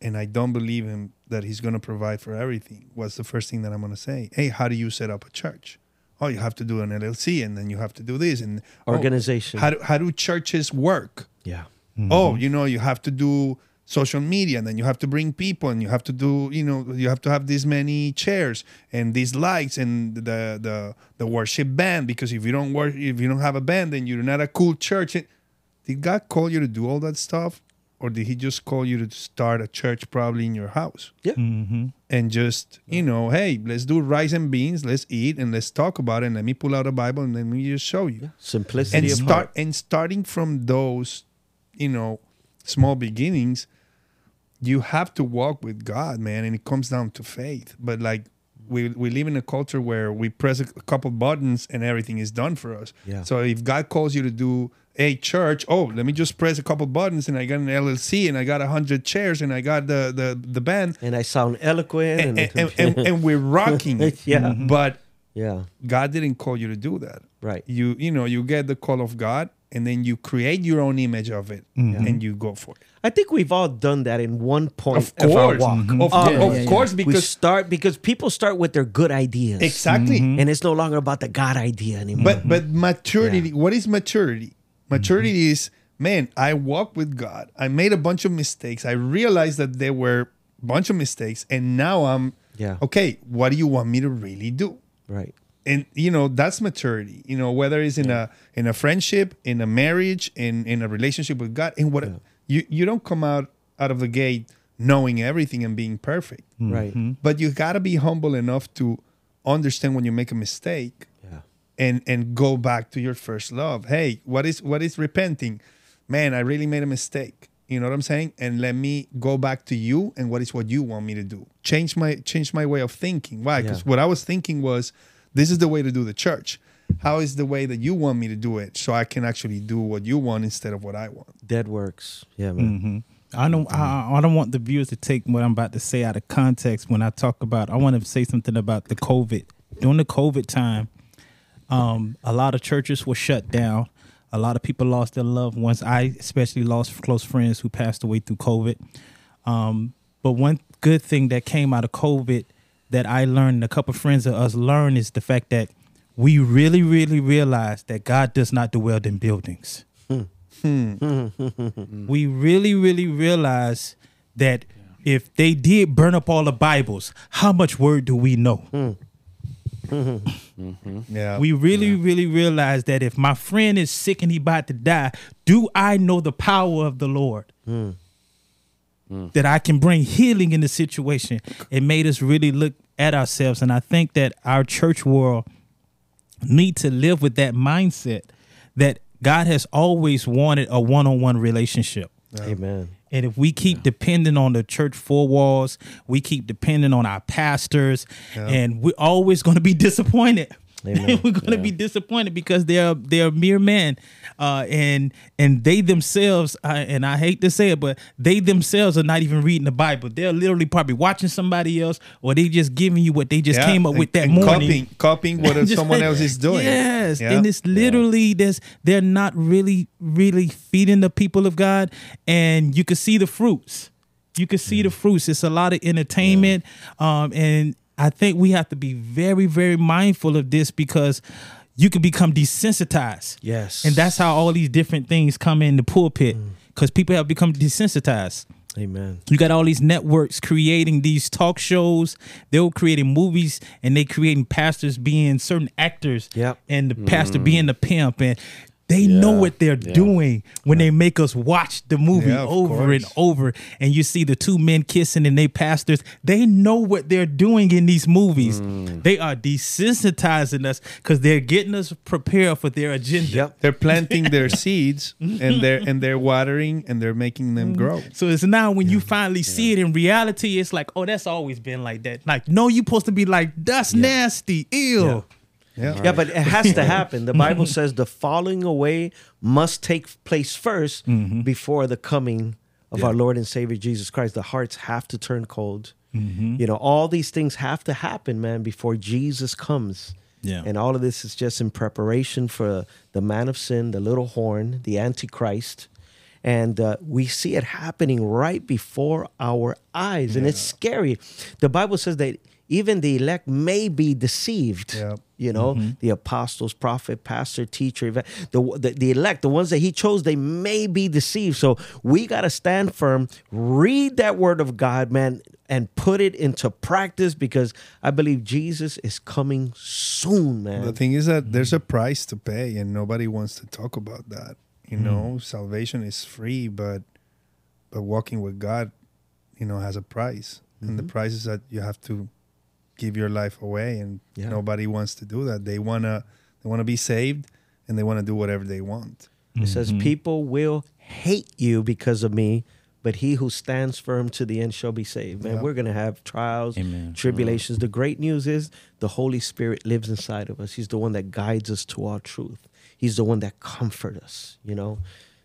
and I don't believe him that he's going to provide for everything, what's the first thing that I'm going to say? Hey, how do you set up a church? Oh, you have to do an LLC and then you have to do this and oh, Organization. how do, how do churches work? Yeah. Oh, mm-hmm. you know, you have to do social media and then you have to bring people and you have to do, you know, you have to have this many chairs and these lights and the the the worship band because if you don't work if you don't have a band then you're not a cool church. Did God call you to do all that stuff? Or did he just call you to start a church probably in your house? Yeah. Mm-hmm. and just you know hey let's do rice and beans let's eat and let's talk about it and let me pull out a bible and let me just show you Simplicity and of start heart. and starting from those you know small beginnings you have to walk with god man and it comes down to faith but like we, we live in a culture where we press a couple buttons and everything is done for us Yeah. so if god calls you to do a church oh let me just press a couple buttons and i got an llc and i got a hundred chairs and i got the the, the band And I sound eloquent. and, And, and, and, and, we're rocking. Yeah. But yeah. God didn't call you to do that. Right. You you know, you get the call of God and then you create your own image of it mm-hmm. and you go for it. I think we've all done that in one point Of mm-hmm. of, our course. walk. Of, All of of us. course, we because start because people start with their good ideas. exactly. Mm-hmm. And it's no longer about the God idea anymore. But but maturity, what is maturity? Maturity is man, I walk with God. I made a bunch of mistakes. I realized that there were a bunch of mistakes and now I'm Yeah. okay, what do you want me to really do? right. And you know that's maturity you know whether it's in a in a friendship in a marriage in in a relationship with god and what you you don't come out out of the gate knowing everything and being perfect. Right. Mm-hmm. but you got to be humble enough to understand when you make a mistake Yeah. and and go back to your first love. Hey what is what is repenting? Man i really made a mistake. You know what i'm saying? And let me go back to you and what is what you want me to do. Change my change my way of thinking. Why? Because Yeah. what i was thinking was this is the way to do the church how is the way that you want me to do it so i can actually do what you want instead of what i want Dead works. Yeah, man. I don't. I, I don't want the viewers to take what I'm about to say out of context when I talk about. I want to say something about the COVID during the COVID time. Um, a lot of churches were shut down. A lot of people lost their loved ones. I especially lost close friends who passed away through COVID. Um, but one good thing that came out of COVID that I learned, and a couple friends of us learned, is the fact that we really, really realize that God does not dwell in buildings. Hmm. Hmm. we really, really realize that if they did burn up all the Bibles, how much word do we know? Hmm. Mm-hmm. yeah. We really, really realize that if my friend is sick and he about to die, do I know the power of the Lord? That I can bring healing in the situation. It made us really look at ourselves. And I think that our church world need to live with that mindset that God has always wanted a one-on-one relationship. Amen. And if we keep depending on the church four walls, we keep depending on our pastors, and we're always going to be disappointed. Amen. we're going to be disappointed because they're they're mere men, uh, and and they themselves, uh, and I hate to say it, but they themselves are not even reading the Bible. They're literally probably watching somebody else, or they just giving you what they just Yeah, came up and- with that morning. copying, copying what Just someone else is doing Yes, Yeah. and it's literally this. they're not really really feeding the people of God, and you can see the fruits. You can see the fruits. It's a lot of entertainment, um, and I think we have to be very very mindful of this because you can become desensitized. Yes. and that's how all these different things come in the pulpit Mm. because people have become desensitized. Amen. You got all these networks creating these talk shows. They're creating movies and they creating pastors being certain actors. Yep. And the pastor being the pimp. And they know what they're Yeah. doing when they make us watch the movie Yeah, of over and over. And you see the two men kissing and they pastors. They know what they're doing in these movies. Mm. They are desensitizing us because they're getting us prepared for their agenda. Yep. they're planting their seeds and they're and they're watering and they're making them mm. grow So it's now when you finally see it in reality, it's like, oh, that's always been like that. Like, no, you're supposed to be like, that's nasty, ew. Yeah Yeah, but it has to happen. The Bible says the falling away must take place 1st Mm-hmm. before the coming of our Lord and Savior Jesus Christ. The hearts have to turn cold. Mm-hmm. You know, all these things have to happen, man, before Jesus comes. Yeah. And all of this is just in preparation for the man of sin, the little horn, the Antichrist. and uh, we see it happening right before our eyes, and it's scary. The Bible says that even the elect may be deceived. Yep. You know, mm-hmm. the apostles, prophet, pastor, teacher, the, the the elect, the ones that he chose, they may be deceived. So we got to stand firm, read that word of God, man, and put it into practice because I believe Jesus is coming soon, man. The thing is that there's mm-hmm. a price to pay, and nobody wants to talk about that. You mm-hmm. know, salvation is free, but but walking with God, you know, has a price, and the price is that you have to give your life away, and Yeah. nobody wants to do that. They wanna they wanna be saved, and they wanna do whatever they want. It says, mm-hmm. People will hate you because of me, but he who stands firm to the end shall be saved. Man, Yeah. we're going to have trials, Amen. tribulations. The great news is the Holy Spirit lives inside of us. He's the one that guides us to all truth, He's the one that comforts us, you know?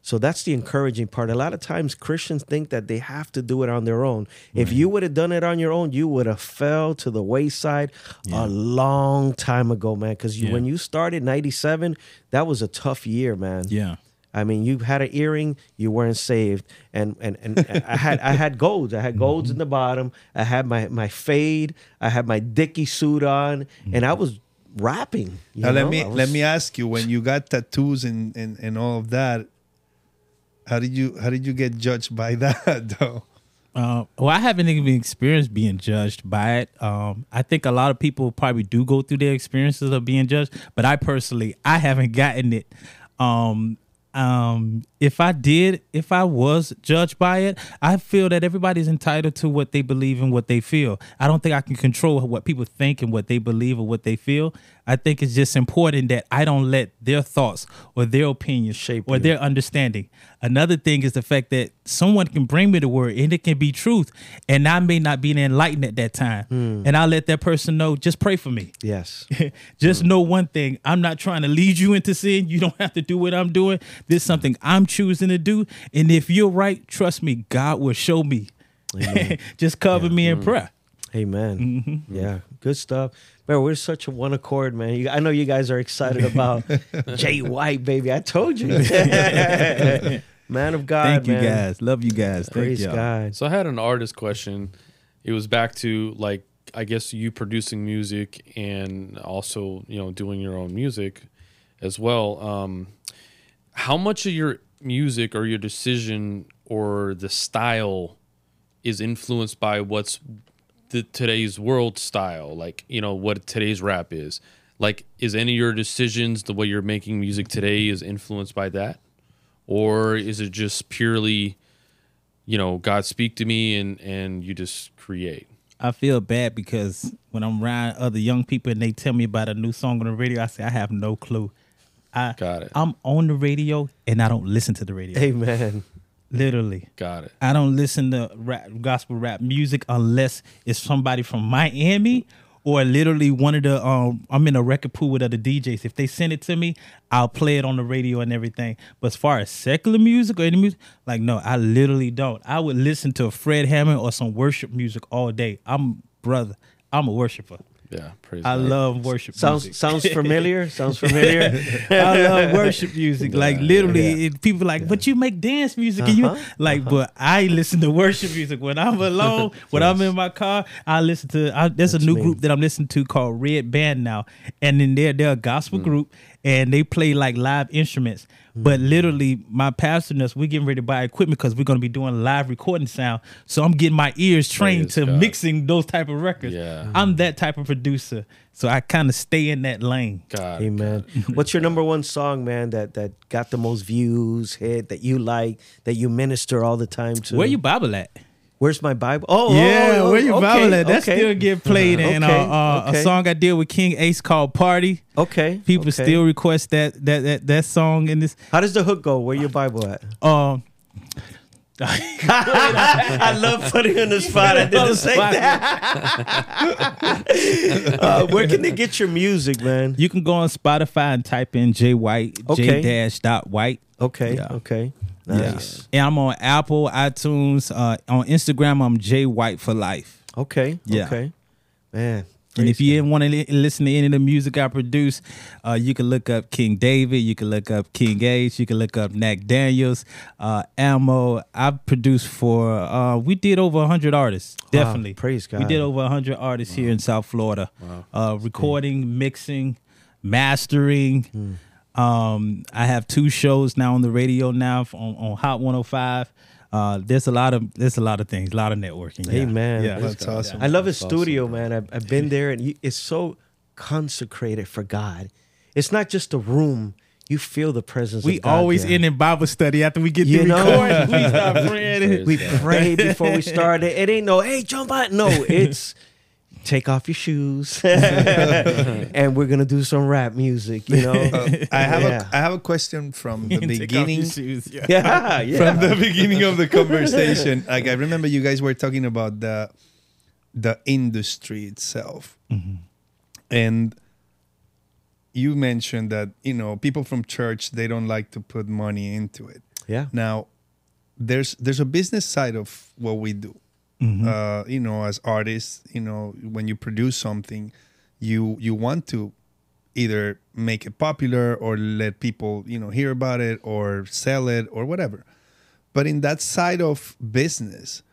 So that's the encouraging part. A lot of times Christians think that they have to do it on their own. If you would have done it on your own, you would have fell to the wayside a long time ago, man. Because Yeah. when you started 97, that was a tough year, man. Yeah. I mean, you had an earring, you weren't saved, and and and I had I had golds. I had golds mm-hmm. in the bottom. I had my my fade. I had my Dickie suit on, and I mm-hmm. was rapping. you Now let me was- let me ask you: when you got tattoos and, and and all of that, how did you how did you get judged by that though? Uh, well, I haven't even experienced being judged by it. Um, I think a lot of people probably do go through their experiences of being judged, but I personally, I haven't gotten it. Um, um, if I did, if I was judged by it, I feel that everybody's entitled to what they believe and what they feel. I don't think I can control what people think and what they believe or what they feel. I think it's just important that I don't let their thoughts or their opinions Shape or you. their understanding. Another thing is the fact that someone can bring me the word and it can be truth, and I may not be enlightened at that time. Hmm. And I'll let that person know, just pray for me. yes, just hmm. know one thing I'm not trying to lead you into sin. You don't have to do what I'm doing. This is something I'm choosing to do. And if you're right, trust me, God will show me. just cover me in prayer. Amen. Yeah, good stuff. Man, we're such a one accord, man. You, I know you guys are excited about J White, baby. I told you, man of God. Thank you man. guys. Love you guys. Praise Thank y'all. God. So I had an artist question. It was back to like I guess you producing music and also you know doing your own music as well. Um, how much of your music or your decision or the style is influenced by what's the today's world style, like you know what today's rap is. Like, is any of your decisions the way you're making music today is influenced by that, or is it just purely, you know, God speak to me and and you just create? I feel bad because when I'm around other young people and they tell me about a new song on the radio, I say I have no clue. I Got it. I'm on the radio and I don't listen to the radio. Amen. Literally. Got it. I don't listen to rap, gospel rap music unless it's somebody from Miami or literally one of the um I'm in a record pool with other DJs. If they send it to me, I'll play it on the radio and everything. But as far as secular music or any music, like no, I literally don't. I would listen to Fred Hammond or some worship music all day. I'm brother. I'm a worshiper. Yeah. Praise I God. love worship Sounds music. sounds familiar. Sounds familiar. I love worship music. Like literally, it- people like, but you make dance music and Uh-huh, you like, but I listen to worship music when I'm alone. When I'm in my car, I listen to. I, there's a new me. group that I'm listening to called Red Band now, and then they're they're a Mm. gospel group and they play like live instruments. But Mm. literally, my pastor and us, we're getting ready to buy equipment because we're going to be doing live recording sound. So I'm getting my ears trained Praise to God. mixing those type of records. Yeah. I'm that type of producer, so I kind of stay in that lane. God. Amen. What's your number one song, man? That that got the most views, hit that you like, that you minister all the time to. Where you Bible at? Where's my Bible? Oh, Yeah, oh, oh, where you okay, Bible at? That okay. still get played in uh, Okay, uh, okay. a song I did with King Ace called "Party." Okay. People okay. still request that that that that song in this. How does the hook go? Where your Bible at? Um, I love putting you on the spot. I didn't say that. uh, where can they get your music, man? you can go on Spotify and type in J White Okay. J dash dot White. Okay. Yeah. Okay. Yeah. And I'm on Apple, iTunes, uh, on Instagram. I'm J White for life. Okay. Yeah. Okay. Man, and if you didn't want to li- listen to any of the music I produce, uh, you can look up King David, you can look up King Age, you can look up Nack Daniels, uh, Ammo. I've produced for, uh, we did over 100 artists, Wow, definitely. praise God. We did over 100 artists here in South Florida. Uh, recording, mixing, mastering. Hmm. Um, I have two shows now on the radio now on, on Hot 105. Uh, there's a lot of there's a lot of things, a lot of networking. Yeah. Amen. Yeah. That's awesome. I love his That's awesome, studio, bro. man. I've, I've been there, and you, it's so consecrated for God. It's not just a room; you feel the presence. We of God always there. end in Bible study after we get You through know? recording. we start praying. We pray before we start. It, it ain't no, hey, jump out. No, it's take off your shoes, and we're gonna do some rap music. You know? Uh, I have Yeah. a I have a question from the Take off your beginning shoes, yeah. yeah, yeah. from the beginning of the conversation. Like I remember you guys were talking about the the industry itself, and you mentioned that you know people from church they don't like to put money into it. yeah. Now, there's there's a business side of what we do. Uh, you know, as artists, you know, when you produce something, you you want to either make it popular or let people you know hear about it or sell it or whatever. But in that side of business,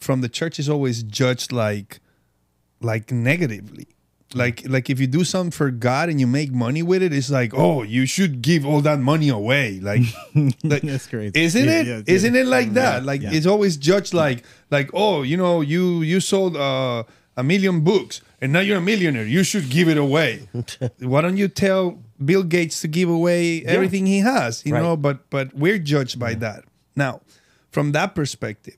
from the church is always judged like like negatively. Like like if you do something for God and you make money with it, it's like, oh, you should give all that money away. Like, like That's crazy. isn't Yeah, it? yeah, yeah. not it like that? Like it's always judged like like oh, you know, you you sold uh, a million books and now you're a millionaire. You should give it away. Why don't you tell Bill Gates to give away everything he has? You Right. know, but but we're judged by that. Now, from that perspective,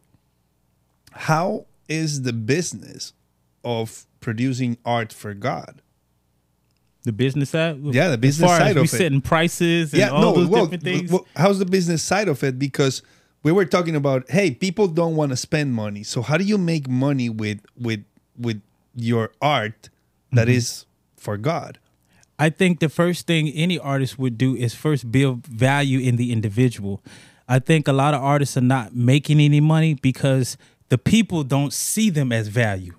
how is the business of producing art for God? The business side? Yeah, the business side we of it. setting prices and yeah, all no, those well, different things. well, how's the business side of it? Because we were talking about, hey, people don't want to spend money. So how do you make money with with with your art that Mm-hmm. is for God? I think the first thing any artist would do is first build value in the individual. I think a lot of artists are not making any money because the people don't see them as valuable.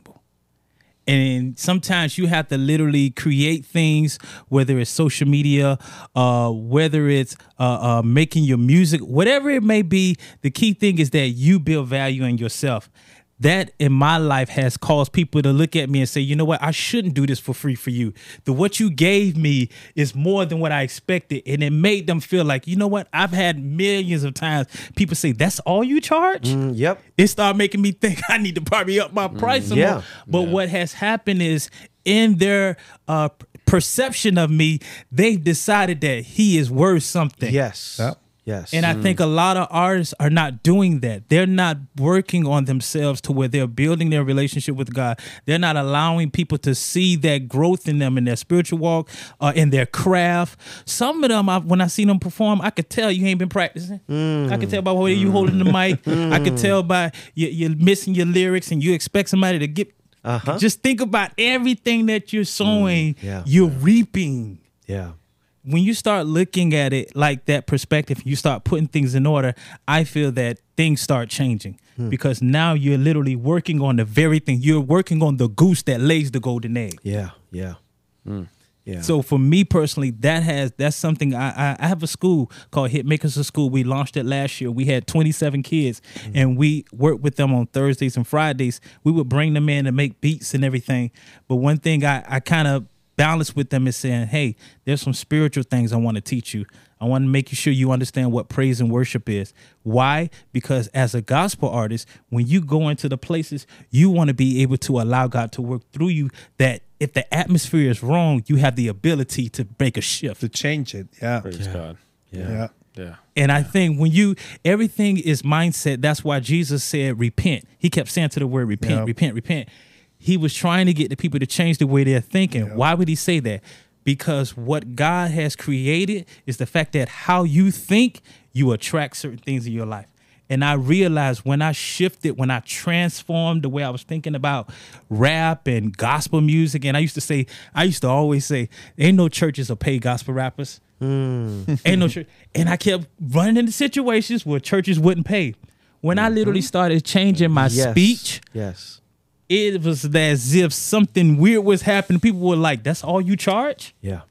And sometimes you have to literally create things, whether it's social media, uh, whether it's uh, uh, making your music, whatever it may be. The key thing is that you build value in yourself. That in my life has caused people to look at me and say, you know what, I shouldn't do this for free for you. The what you gave me is more than what I expected. And it made them feel like, you know what, I've had millions of times people say, That's all you charge? Mm, yep. it started making me think I need to probably up my price some yeah. more. But what has happened is in their uh, perception of me, they've decided that he is worth something. Yes. Yeah. Yes. And I think a lot of artists are not doing that. They're not working on themselves to where they're building their relationship with God. They're not allowing people to see that growth in them in their spiritual walk, uh, in their craft. Some of them, I, when I see them perform, I could tell you ain't been practicing. I could tell by the way you holding the mic. I could tell by you, you're missing your lyrics and you expect somebody to get. Uh-huh. Just think about everything that you're sowing, yeah. you're reaping yeah. When you start looking at it like that perspective, you start putting things in order, I feel that things start changing hmm. because now you're literally working on the very thing. You're working on the goose that lays the golden egg. Yeah. Yeah. Hmm. Yeah. So for me personally, that has that's something I, I I have a school called Hitmakers of School. We launched it last year. We had 27 kids, hmm. and we worked with them on Thursdays and Fridays. We would bring them in and make beats and everything. But one thing I I kind of balance with them is saying, hey, there's some spiritual things I want to teach you. I want to make you sure you understand what praise and worship is. Why? Because as a gospel artist, when you go into the places, you want to be able to allow God to work through you. That if the atmosphere is wrong, you have the ability to make a shift. To change it. Yeah. Praise God. yeah. Yeah. Yeah. And I think when you everything is mindset, that's why Jesus said repent. He kept saying to the word repent, Yeah. repent, repent. He was trying to get the people to change the way they're thinking. Why would he say that? Because what God has created is the fact that how you think, you attract certain things in your life. And I realized when I shifted, when I transformed the way I was thinking about rap and gospel music, and I used to say, I used to always say, ain't no churches that pay gospel rappers. Hmm. Ain't no church. And I kept running into situations where churches wouldn't pay. When I mm-hmm. literally started changing my Yes. speech, Yes. It was as if something weird was happening. People were like, "That's all you charge?" Yeah.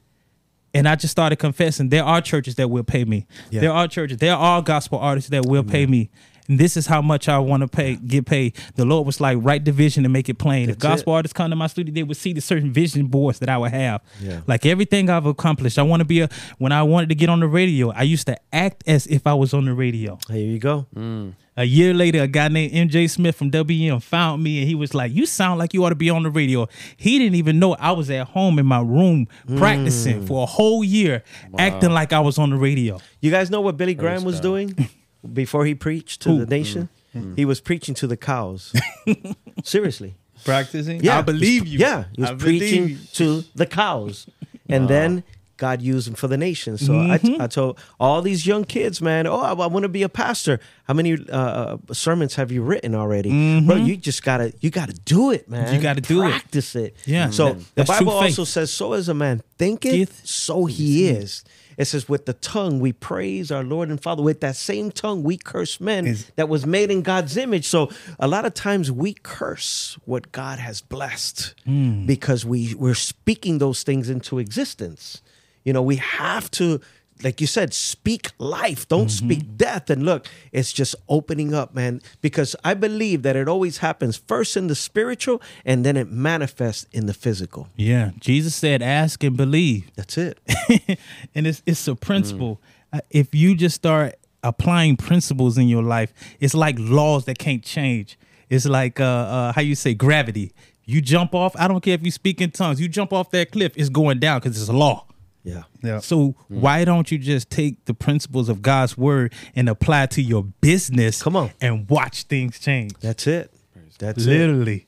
And I just started confessing. There are churches that will pay me. Yeah. There are churches. There are gospel artists that will pay me. And this is how much I want to pay, get paid. The Lord was like, write the vision and make it plain. if That's gospel artists come to my studio, they would see the certain vision boards that I would have. Yeah. Like everything I've accomplished. I want to be a. When I wanted to get on the radio, I used to act as if I was on the radio. Here you go. Mm. A year later, a guy named MJ Smith from WM found me and he was like, You sound like you ought to be on the radio. He didn't even know I was at home in my room mm. practicing for a whole year, acting like I was on the radio. You guys know what Billy Graham was God. doing before he preached to Who? the nation? He was preaching to the cows. Seriously. Practicing. Yeah. I believe you. Yeah. He was I preaching you. to the cows. And then God used him for the nation. So Mm-hmm. I, I told all these young kids, man, oh, I, want to be a pastor. How many uh, sermons have you written already? Bro, you just gotta, you gotta do it, man. Mm-hmm. You gotta do it. Practice it. Yeah. So That- the that's true Bible faith. also says, "So as a man thinketh, Thinketh, so he is." It says, "With the tongue we praise our Lord and Father. With that same tongue we curse men Is- that was made in God's image." So a lot of times we curse what God has blessed Hmm. because we we're speaking those things into existence. You know, we have to. Like you said, speak life. Don't Mm-hmm. speak death. And look, it's just opening up, man. Because I believe that it always happens first in the spiritual and then it manifests in the physical. Yeah. Jesus said, Ask and believe. That's it. and it's it's a principle. Uh, If you just start applying principles in your life, it's like laws that can't change. It's like uh, uh, how you say gravity. You jump off. I don't care if you speak in tongues. You jump off that cliff, it's going down because it's a law. Yeah. Yeah. So why don't you just take the principles of God's word and apply it to your business? Come on. and watch things change. That's it. That's it. Literally.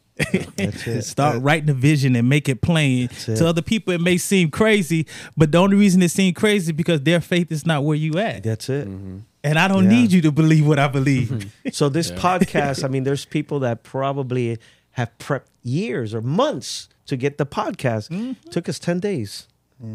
That's it. Start writing the vision and make it plain. it. To other people, it may seem crazy, but the only reason it seems crazy because their faith is not where you at. That's it. Mm-hmm. And I don't Yeah. need you to believe what I believe. Mm-hmm. So this podcast, I mean, there's people that probably have prepped years or months to get the podcast. Mm-hmm. Took us 10 days.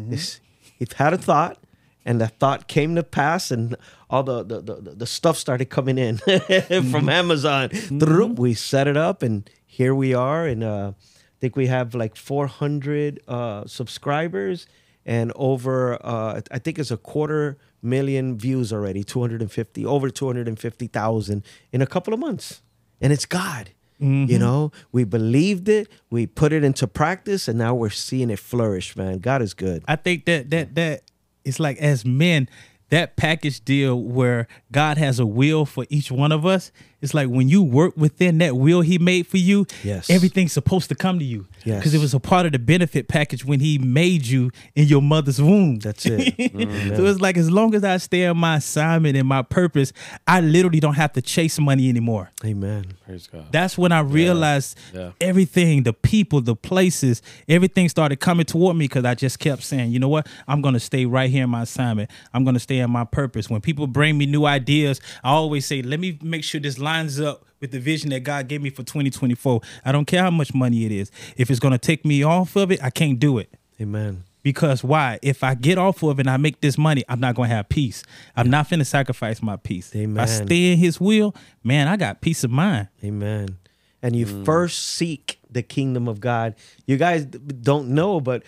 It's- We've had a thought, and the thought came to pass, and all the the, the, the stuff started coming in from Amazon. Throop, We set it up, and here we are. And uh, I think we have like 400 uh, subscribers and over, uh, I think it's a quarter million views already, 250, over 250,000 in a couple of months. And it's God. You mm-hmm. know, we believed it, we put it into practice, and now we're seeing it flourish, man. God is good. I think that that that it's like as men, that package deal where God has a will for each one of us. It's like when you work within that will He made for you. Yes. everything's supposed to come to you. Yes. because it was a part of the benefit package when He made you in your mother's womb. That's it. Mm-hmm. so it's like as long as I stay on my assignment and my purpose, I literally don't have to chase money anymore. Amen. Praise God. That's when I realized Yeah. everything, the people, the places, everything started coming toward me because I just kept saying, you know what? I'm going to stay right here in my assignment. I'm going to stay in my purpose. When people bring me new ideas, I always say, let me make sure this lines up with the vision that God gave me for 2024. I don't care how much money it is. If it's going to take me off of it, I can't do it. Amen. Because why? If I get off of it and I make this money, I'm not going to have peace. I'm not finna sacrifice my peace. If I Amen. stay in his will, man, I got peace of mind. Amen. And you mm. first seek the kingdom of God. You guys don't know, but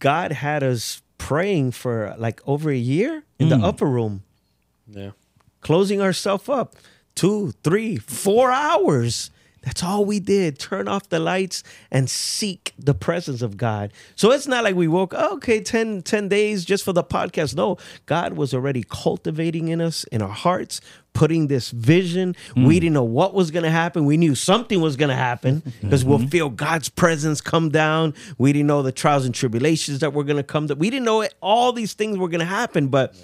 God had us praying for like over a year in the mm. upper room, Yeah. closing ourselves up two, three, four hours. That's all we did. Turn off the lights and seek the presence of God. So it's not like we woke, oh, okay, 10, 10 days just for the podcast. No, God was already cultivating in us, in our hearts, putting this vision. Hmm. We didn't know what was going to happen. We knew something was going to happen because we'll mm-hmm. feel God's presence come down. We didn't know the trials and tribulations that were going to come. That we didn't know it, all these things were going to happen, but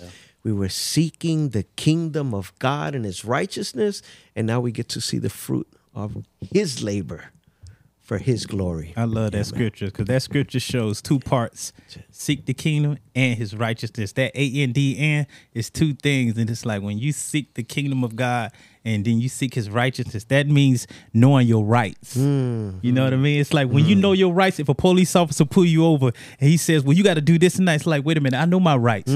we were seeking the kingdom of God and his righteousness, and now we get to see the fruit of his labor for his glory. I love that scripture because that scripture shows two parts: seek the kingdom and His righteousness. That A N D N is two things, and it's like when you seek the kingdom of God and then you seek His righteousness. That means knowing your rights. Mm, you know what I mm, mean? It's like when you mm. know your rights. If a police officer pull you over and he says, "Well, you got to do this and that," it's like, wait a minute, I know my rights.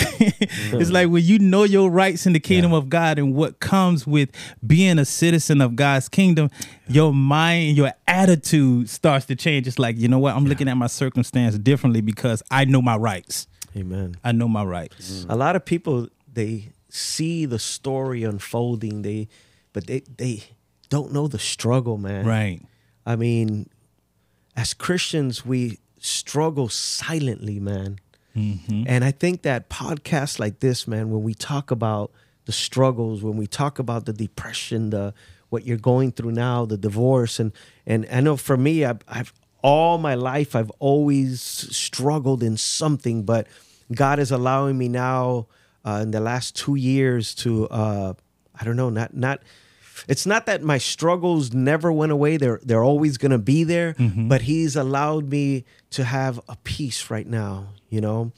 it's like when you know your rights in the kingdom Yeah. of God and what comes with being a citizen of God's kingdom, your mind, your attitude starts to change. It's like, you know what? I'm looking at my circumstance differently because I know my rights. Amen. I know my rights. A lot of people they see the story unfolding, they but they they don't know the struggle, man. Right. I mean, as Christians, we struggle silently, man. And I think that podcasts like this, man, when we talk about the struggles, when we talk about the depression, the what you're going through now, the divorce, and and I know for me, I've, I've all my life I've always struggled in something, but God is allowing me now uh, in the last two years to uh, I don't know, not not it's not that my struggles never went away they're they're always going to be there but he's allowed me to have a peace right now you know?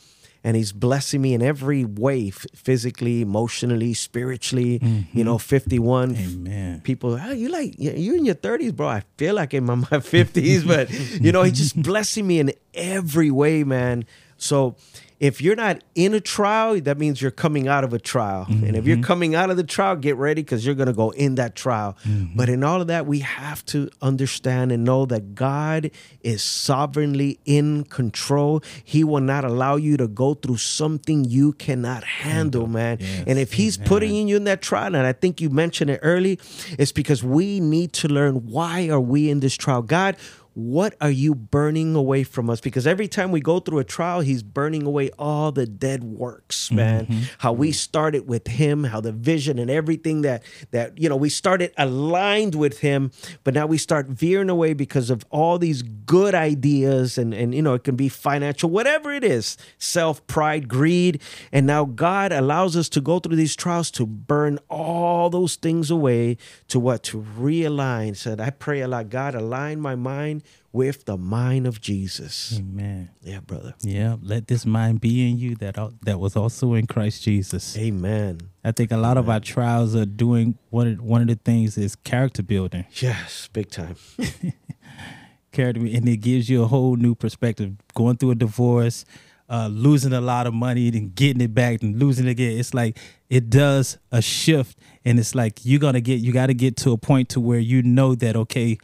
And he's blessing me in every way physically emotionally spiritually you mm-hmm. know 51 Amen. people oh, you like you- you're in your 30s bro? I feel like i'm in my 50s but you know he's just blessing me in every way man. So if you're not in a trial that means you're coming out of a trial. And if you're mm-hmm. coming out of the trial get ready because you're going to go in that trial. Mm-hmm. But in all of that we have to understand and know that god is sovereignly in control. He will not allow you to go through something you cannot handle man. Yes. and if he's putting you in that trial and i think you mentioned it early it's because we need to learn why are we in this trial. God what are you burning away from us? Because every time we go through a trial he's burning away all the dead works mm-hmm. man. How we mm-hmm. started with him how the vision and everything that that you know we started aligned with him but now we start veering away because of all these good ideas and and you know it can be financial whatever it is self pride greed. And now god allows us to go through these trials to burn all those things away to what? To realign. Said i pray a lot god align my mind with the mind of jesus Amen. yeah brother Yeah. Let this mind be in you that that was also in Christ Jesus. amen I think a lot of our trials are doing one of, one of the things is character building. yes big time character and it gives you a whole new perspective going through a divorce uh losing a lot of money and getting it back and losing it again it's like it does a shift and it's like you're gonna get you got to get to a point to where you know that okay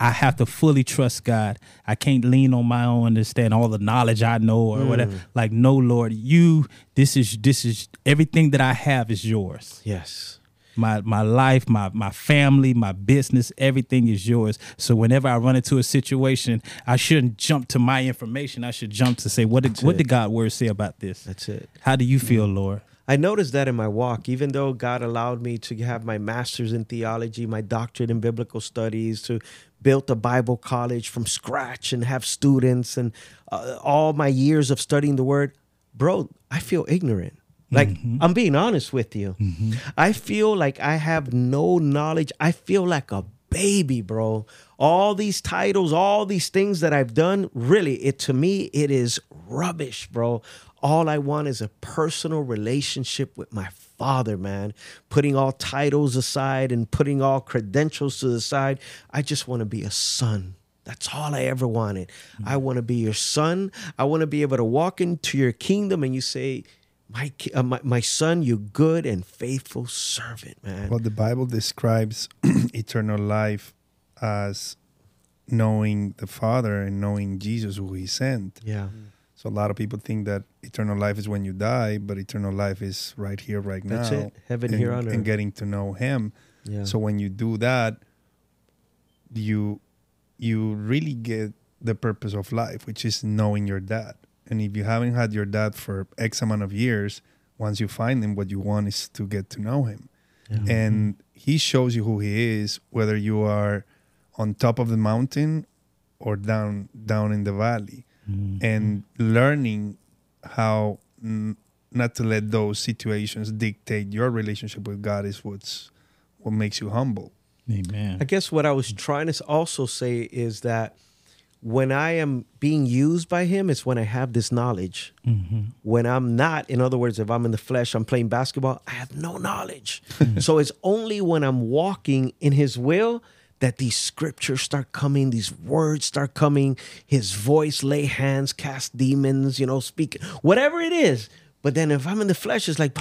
i have to fully trust god i can't lean on my own understand all the knowledge i know or whatever mm. like no lord you this is this is everything that i have is yours yes my my life, my my family, my business, everything is yours. So whenever I run into a situation, I shouldn't jump to my information. I should jump to say, what did what it. did God word say about this? that's it How do you mm. feel, Lord? I noticed that in my walk, even though God allowed me to have my master's in theology, my doctorate in biblical studies, to build a Bible college from scratch and have students and uh, all my years of studying the word, bro, I feel ignorant. Like, I'm being honest with you. I feel like I have no knowledge. I feel like a baby, bro. All these titles, all these things that I've done, really, it to me, it is rubbish, bro. All I want is a personal relationship with my father, man. Putting all titles aside and putting all credentials to the side. I just want to be a son. That's all I ever wanted. I want to be your son. I want to be able to walk into your kingdom and you say, my, uh, my, my son, you good and faithful servant, man. Well, the Bible describes eternal life as knowing the Father and knowing Jesus, who He sent. yeah. So a lot of people think that eternal life is when you die, but eternal life is right here, right now. That's it. Heaven and, here on earth. and getting to know Him. Yeah. So when you do that, you you really get the purpose of life, which is knowing your dad. And if you haven't had your dad for X amount of years, once you find him, what you want is to get to know him. And he shows you who he is, whether you are on top of the mountain or down down in the valley. Mm-hmm. And learning how n- not to let those situations dictate your relationship with God is what's what makes you humble. Amen. I guess what I was trying to also say is that when I am being used by him, it's when I have this knowledge. Mm-hmm. When I'm not, in other words, if I'm in the flesh, I'm playing basketball, I have no knowledge. so it's only when I'm walking in his will that these scriptures start coming, these words start coming, his voice, lay hands, cast demons, you know, speak, whatever it is. But then if I'm in the flesh, it's like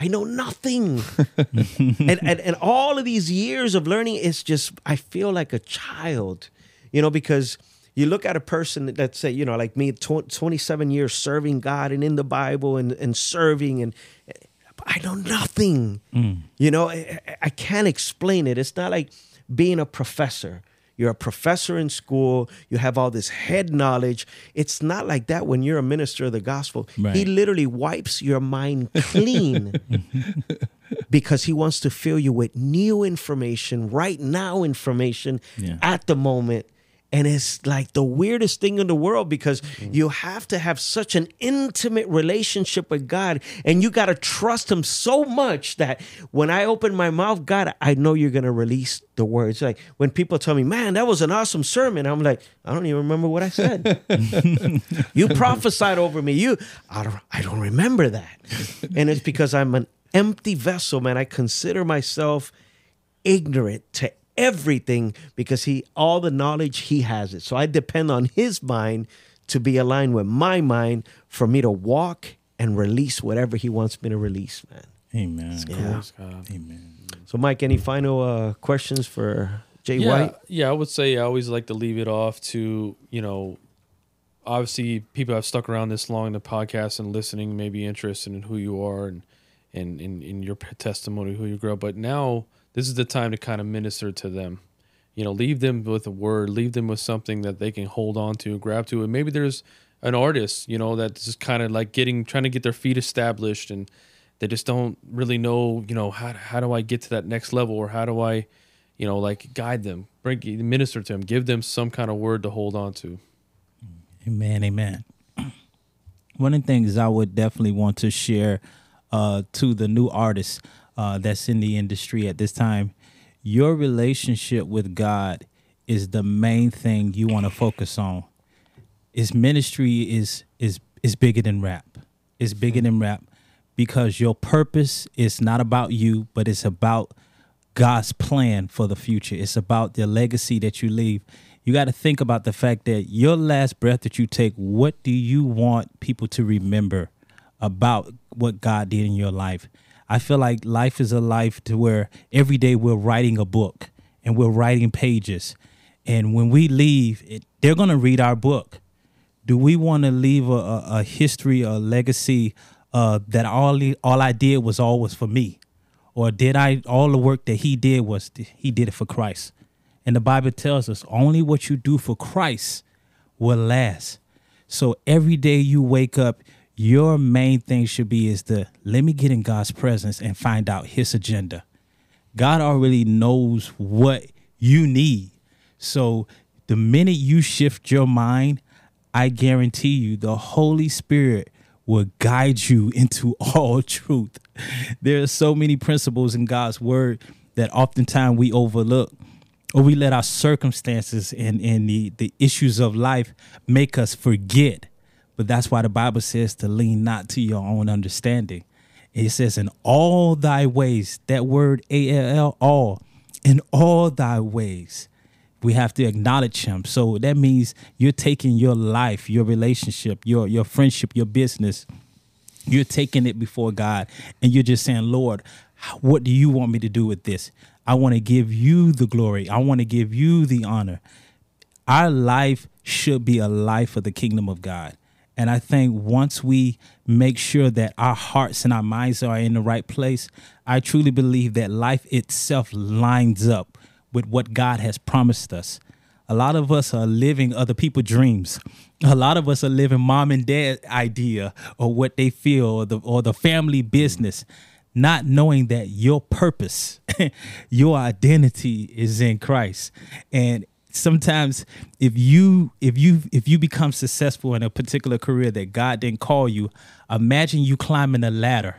I know nothing. and, and and all of these years of learning, it's just I feel like a child, you know, because you look at a person let's say you know like me 27 years serving god and in the bible and, and serving and i know nothing mm. you know I, I can't explain it it's not like being a professor you're a professor in school. You have all this head knowledge. It's not like that when you're a minister of the gospel. Right. He literally wipes your mind clean because he wants to fill you with new information, right now information yeah. at the moment and it's like the weirdest thing in the world because mm-hmm. you have to have such an intimate relationship with God and you got to trust Him so much that when I open my mouth, God, I know you're going to release the words. Like when people tell me, man, that was an awesome sermon, I'm like, I don't even remember what I said. you prophesied over me. You, I don't, I don't remember that. And it's because I'm an empty vessel, man. I consider myself ignorant to everything because he all the knowledge he has it. So I depend on his mind to be aligned with my mind for me to walk and release whatever he wants me to release, man. Amen. Yeah. Amen. So Mike, any final uh, questions for J yeah, White? Yeah, I would say I always like to leave it off to, you know, obviously people have stuck around this long in the podcast and listening may be interested in who you are and and in, in your testimony, who you grow. Up. But now this is the time to kind of minister to them. You know, leave them with a word, leave them with something that they can hold on to, grab to. And maybe there's an artist, you know, that's just kind of like getting, trying to get their feet established and they just don't really know, you know, how, how do I get to that next level or how do I, you know, like guide them, bring, minister to them, give them some kind of word to hold on to. Amen. Amen. One of the things I would definitely want to share uh, to the new artists uh, that's in the industry at this time, your relationship with God is the main thing you want to focus on. His ministry is is is bigger than rap. It's bigger than rap because your purpose is not about you, but it's about God's plan for the future. It's about the legacy that you leave. You got to think about the fact that your last breath that you take, what do you want people to remember about what God did in your life? I feel like life is a life to where every day we're writing a book and we're writing pages. And when we leave, it, they're going to read our book. Do we want to leave a, a, a, history, a legacy uh, that all all I did was always for me, or did I all the work that he did was he did it for Christ? And the Bible tells us only what you do for Christ will last. So every day you wake up, your main thing should be is to let me get in God's presence and find out his agenda. God already knows what you need. So the minute you shift your mind, I guarantee you the Holy Spirit will guide you into all truth. There are so many principles in God's word that oftentimes we overlook or we let our circumstances and, and the, the issues of life make us forget but that's why the Bible says to lean not to your own understanding. It says, in all thy ways, that word A L L, all, in all thy ways, we have to acknowledge him. So that means you're taking your life, your relationship, your, your friendship, your business, you're taking it before God and you're just saying, Lord, what do you want me to do with this? I want to give you the glory. I want to give you the honor. Our life should be a life of the kingdom of God. And I think once we make sure that our hearts and our minds are in the right place, I truly believe that life itself lines up with what God has promised us. A lot of us are living other people's dreams. A lot of us are living mom and dad idea or what they feel or the or the family business, not knowing that your purpose, your identity is in Christ. And sometimes if you if you if you become successful in a particular career that God didn't call you, imagine you climbing a ladder.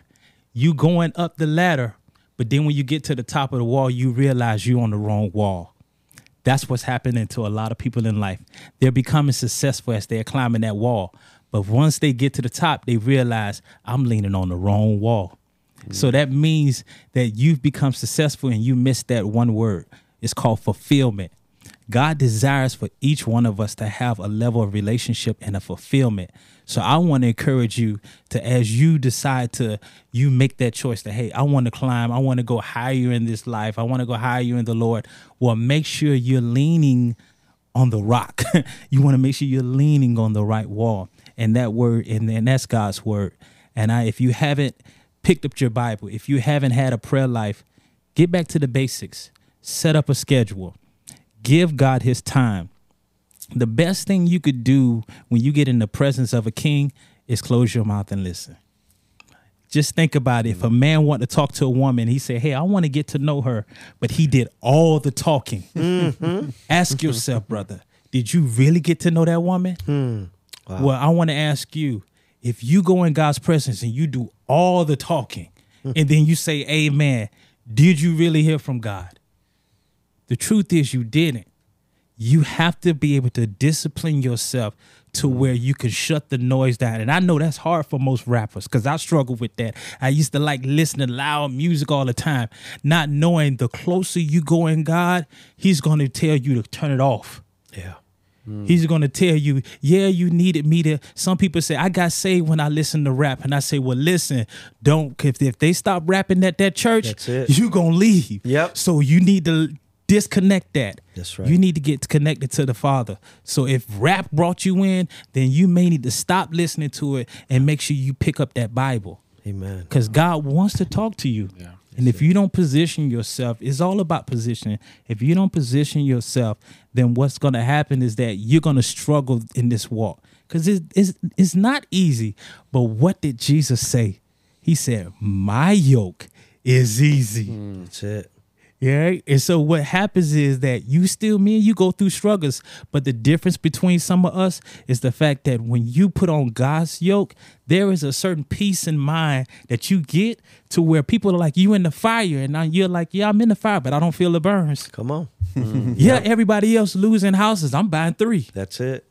You going up the ladder, but then when you get to the top of the wall, you realize you're on the wrong wall. That's what's happening to a lot of people in life. They're becoming successful as they're climbing that wall. But once they get to the top, they realize I'm leaning on the wrong wall. Mm-hmm. So that means that you've become successful and you missed that one word. It's called fulfillment. God desires for each one of us to have a level of relationship and a fulfillment. So I want to encourage you to, as you decide to, you make that choice that, hey, I want to climb, I want to go higher in this life, I want to go higher in the Lord. Well, make sure you're leaning on the rock. you want to make sure you're leaning on the right wall. And that word, and, and that's God's word. And I, if you haven't picked up your Bible, if you haven't had a prayer life, get back to the basics. Set up a schedule. Give God his time the best thing you could do when you get in the presence of a king is close your mouth and listen. Just think about it. If a man want to talk to a woman, he said, "Hey, I want to get to know her," but he did all the talking. Mm-hmm. Ask yourself, brother, did you really get to know that woman? Mm. Wow. Well, I want to ask you, if you go in God's presence and you do all the talking, mm. and then you say, "Amen," did you really hear from God? The truth is, you didn't you have to be able to discipline yourself to where you can shut the noise down. And I know that's hard for most rappers because I struggle with that. I used to like listening to loud music all the time, not knowing the closer you go in God, He's going to tell you to turn it off. Yeah. Mm. He's going to tell you, yeah, you needed me to. Some people say, I got saved when I listened to rap. And I say, well, listen, don't, if, if they stop rapping at that church, you're going to leave. Yep. So you need to disconnect that. That's right. You need to get connected to the Father. So if rap brought you in, then you may need to stop listening to it and make sure you pick up that Bible. Amen. Because God wants to talk to you. Yeah. And if you don't position yourself, it's all about positioning. If you don't position yourself, then what's going to happen is that you're going to struggle in this walk. Because it, it's, it's not easy. But what did Jesus say? He said, My yoke is easy. Mm, that's it. Yeah. And so what happens is that you still, me and you go through struggles. But the difference between some of us is the fact that when you put on God's yoke, there is a certain peace in mind that you get to where people are like, you in the fire. And now you're like, yeah, I'm in the fire, but I don't feel the burns. Come on. Mm-hmm. yeah, everybody else losing houses. I'm buying three. That's it.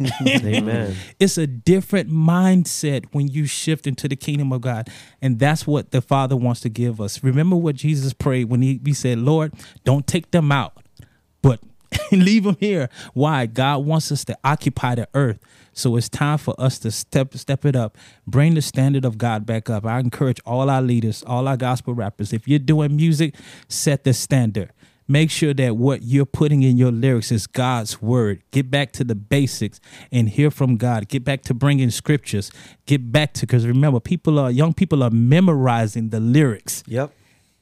Amen. It's a different mindset when you shift into the kingdom of God. And that's what the Father wants to give us. Remember what Jesus prayed when he, he said, Lord, don't take them out, but leave them here. Why? God wants us to occupy the earth. So it's time for us to step step it up, bring the standard of God back up. I encourage all our leaders, all our gospel rappers, if you're doing music, set the standard make sure that what you're putting in your lyrics is God's word. Get back to the basics and hear from God. Get back to bringing scriptures. Get back to because remember, people are young people are memorizing the lyrics. Yep.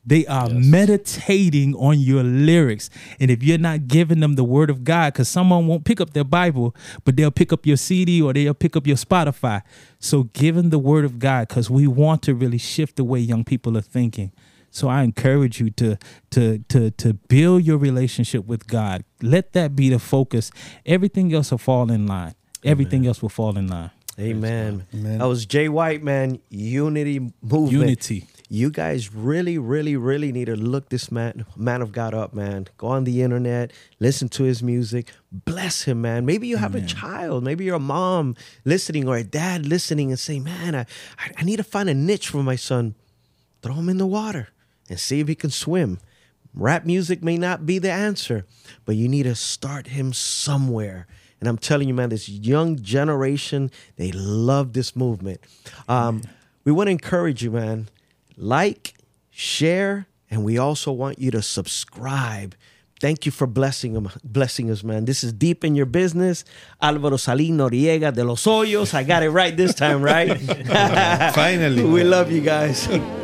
They are yes. meditating on your lyrics. And if you're not giving them the word of God, because someone won't pick up their Bible, but they'll pick up your CD or they'll pick up your Spotify. So give them the word of God because we want to really shift the way young people are thinking. So I encourage you to to to to build your relationship with God. Let that be the focus. Everything else will fall in line. Everything Amen. else will fall in line. Amen. Amen. That was J White, man. Unity movement. Unity. You guys really, really, really need to look this man, man of God up, man. Go on the internet, listen to his music, bless him, man. Maybe you have Amen. a child, maybe you're a mom listening or a dad listening and say, man, I, I need to find a niche for my son. Throw him in the water and see if he can swim. Rap music may not be the answer, but you need to start him somewhere. And I'm telling you, man, this young generation, they love this movement. Um, we want to encourage you, man. Like, share, and we also want you to subscribe. Thank you for blessing them, blessing us, man. This is deep in your business. Alvaro Salin Noriega de los Hoyos. I got it right this time, right? Finally. we love you guys.